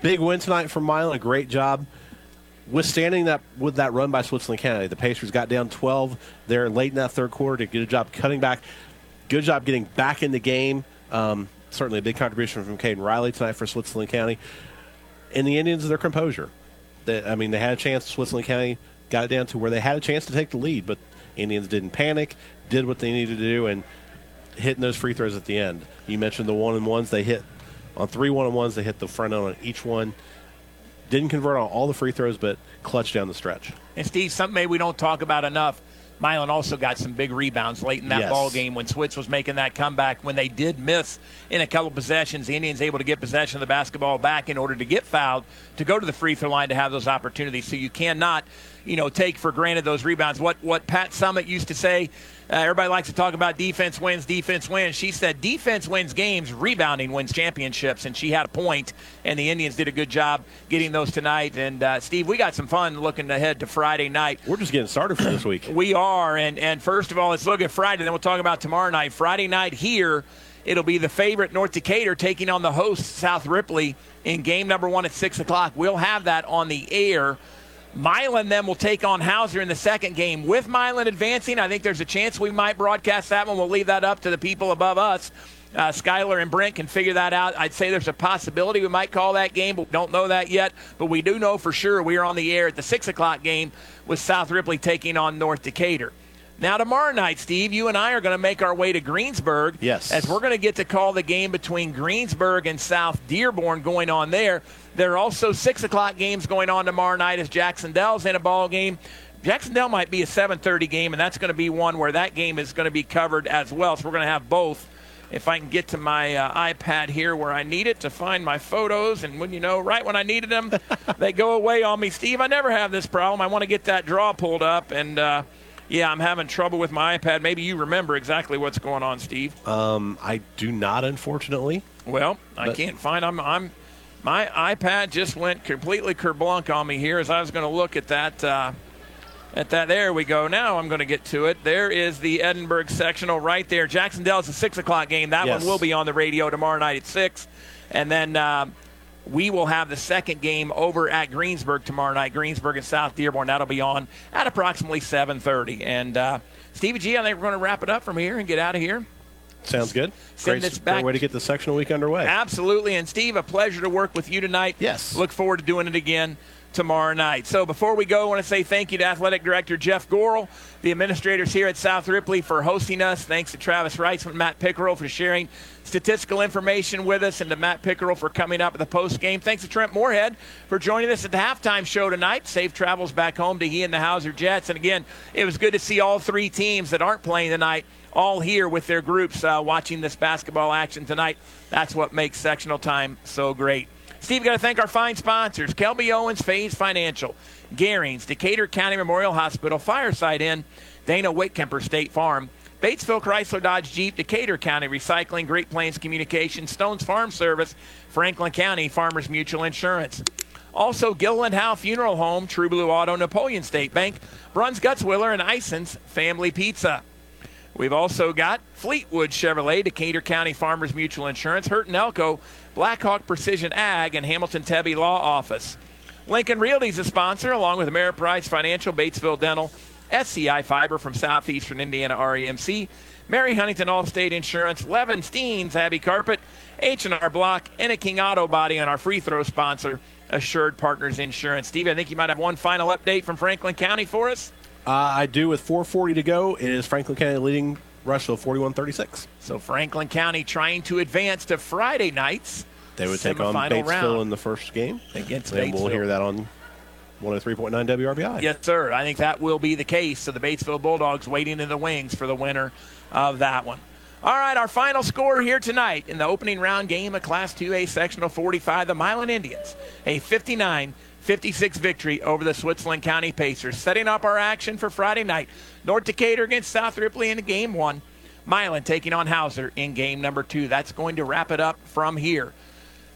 Big win tonight for Milan. A great job withstanding that with that run by Switzerland County. The Pacers got down 12 there late in that third quarter to get a job cutting back. Good job getting back in the game. Um, certainly a big contribution from Caden Riley tonight for Switzerland County. And the Indians, their composure. They, I mean, they had a chance. Switzerland County got it down to where they had a chance to take the lead, but Indians didn't panic, did what they needed to do, and hitting those free throws at the end. You mentioned the one and ones they hit on three one and ones. They hit the front end on each one. Didn't convert on all the free throws, but clutch down the stretch. And Steve, something maybe we don't talk about enough. Milan also got some big rebounds late in that Yes. ball game when Switz was making that comeback. When they did miss in a couple possessions, the Indians able to get possession of the basketball back in order to get fouled to go to the free throw line to have those opportunities. So you cannot, you know, take for granted those rebounds. What what Pat Summitt used to say. Uh, everybody likes to talk about defense wins, defense wins. She said defense wins games, rebounding wins championships, and she had a point, and the Indians did a good job getting those tonight. And uh, Steve, we got some fun looking ahead to Friday night. We're just getting started for this week. [clears throat] We are, and and first of all, let's look at Friday. Then we'll talk about tomorrow night. Friday night here, it'll be the favorite North Decatur taking on the host South Ripley in game number one at six o'clock. We'll have that on the air. Milan then will take on Hauser in the second game. With Milan advancing, I think there's a chance we might broadcast that one. We'll leave that up to the people above us. uh, Skylar and Brent can figure that out. I'd say there's a possibility we might call that game, but don't know that yet. But we do know for sure we are on the air at the 6 o'clock game with South Ripley taking on North Decatur. Now, tomorrow night, Steve, you and I are going to make our way to Greensburg. Yes. As we're going to get to call the game between Greensburg and South Dearborn going on there. There are also 6 o'clock games going on tomorrow night as Jac-Cen-Del's in a ball game. Jac-Cen-Del might be a 7:30 game, and that's going to be one where that game is going to be covered as well. So we're going to have both. If I can get to my uh, iPad here where I need it to find my photos, and when you know, right when I needed them, [laughs] they go away on me. Steve, I never have this problem. I want to get that draw pulled up, and uh, yeah, I'm having trouble with my iPad. Maybe you remember exactly what's going on, Steve. Um, I do not, unfortunately. Well, I can't find. I'm. I'm. My iPad just went completely kerblunk on me here as I was going to look at that. Uh, at that, there we go. Now I'm going to get to it. There is the Edinburgh sectional right there. Jac-Cen-Del is a six o'clock game. That Yes. one will be on the radio tomorrow night at six, and then um, we will have the second game over at Greensburg tomorrow night. Greensburg and South Dearborn. That'll be on at approximately 7:30. And uh, Stevie G, I think we're going to wrap it up from here and get out of here. Sounds good. Send Great, great way to get the sectional week underway. Absolutely. And Steve, a pleasure to work with you tonight. Yes. Look forward to doing it again tomorrow night. So before we go, I want to say thank you to Athletic Director Jeff Gorel, the administrators here at South Ripley for hosting us. Thanks to Travis Reitz and Matt Pickerel for sharing statistical information with us, and to Matt Pickerel for coming up at the post game. Thanks to Trent Moorhead for joining us at the halftime show tonight. Safe travels back home to he and the Hauser Jets. And again, it was good to see all three teams that aren't playing tonight all here with their groups uh, watching this basketball action tonight. That's what makes sectional time so great. Steve, got to thank our fine sponsors Kelby Owens, Phase Financial, Garings, Decatur County Memorial Hospital, Fireside Inn, Dana Whitkemper State Farm, Batesville Chrysler Dodge Jeep, Decatur County Recycling, Great Plains Communications, Stones Farm Service, Franklin County Farmers Mutual Insurance. Also, Gilliland Howe Funeral Home, True Blue Auto, Napoleon State Bank, Bruns Gutzwiller, and Ison's Family Pizza. We've also got Fleetwood Chevrolet, Decatur County Farmers Mutual Insurance, Hurt and Elko, Blackhawk Precision Ag, and Hamilton Tebby Law Office. Lincoln Realty is a sponsor, along with Ameriprise Financial, Batesville Dental, SEI Fiber from Southeastern Indiana REMC, Mary Huntington Allstate Insurance, Levin Steens, Abbey Carpet, H&R Block, and a King Auto Body, on our free throw sponsor, Assured Partners Insurance. Steve, I think you might have one final update from Franklin County for us. Uh, I do with 440 to go. It is Franklin County leading Rushville 41-36. So Franklin County trying to advance to Friday nights. They would take on Batesville round. in the first game. Against and we'll hear that on 103.9 WRBI. Yes, sir. I think that will be the case. So the Batesville Bulldogs waiting in the wings for the winner of that one. All right, our final score here tonight in the opening round game of Class 2A Sectional 45, the Milan Indians, a 59 56 victory over the Switzerland County Pacers. Setting up our action for Friday night, North Decatur against South Ripley in game one, Milan taking on Hauser in game number two. That's going to wrap it up from here.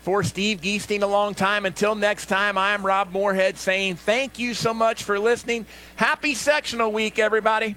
For Steve Geesting, a long time. Until next time, I'm Rob Moorhead saying thank you so much for listening. Happy sectional week, everybody.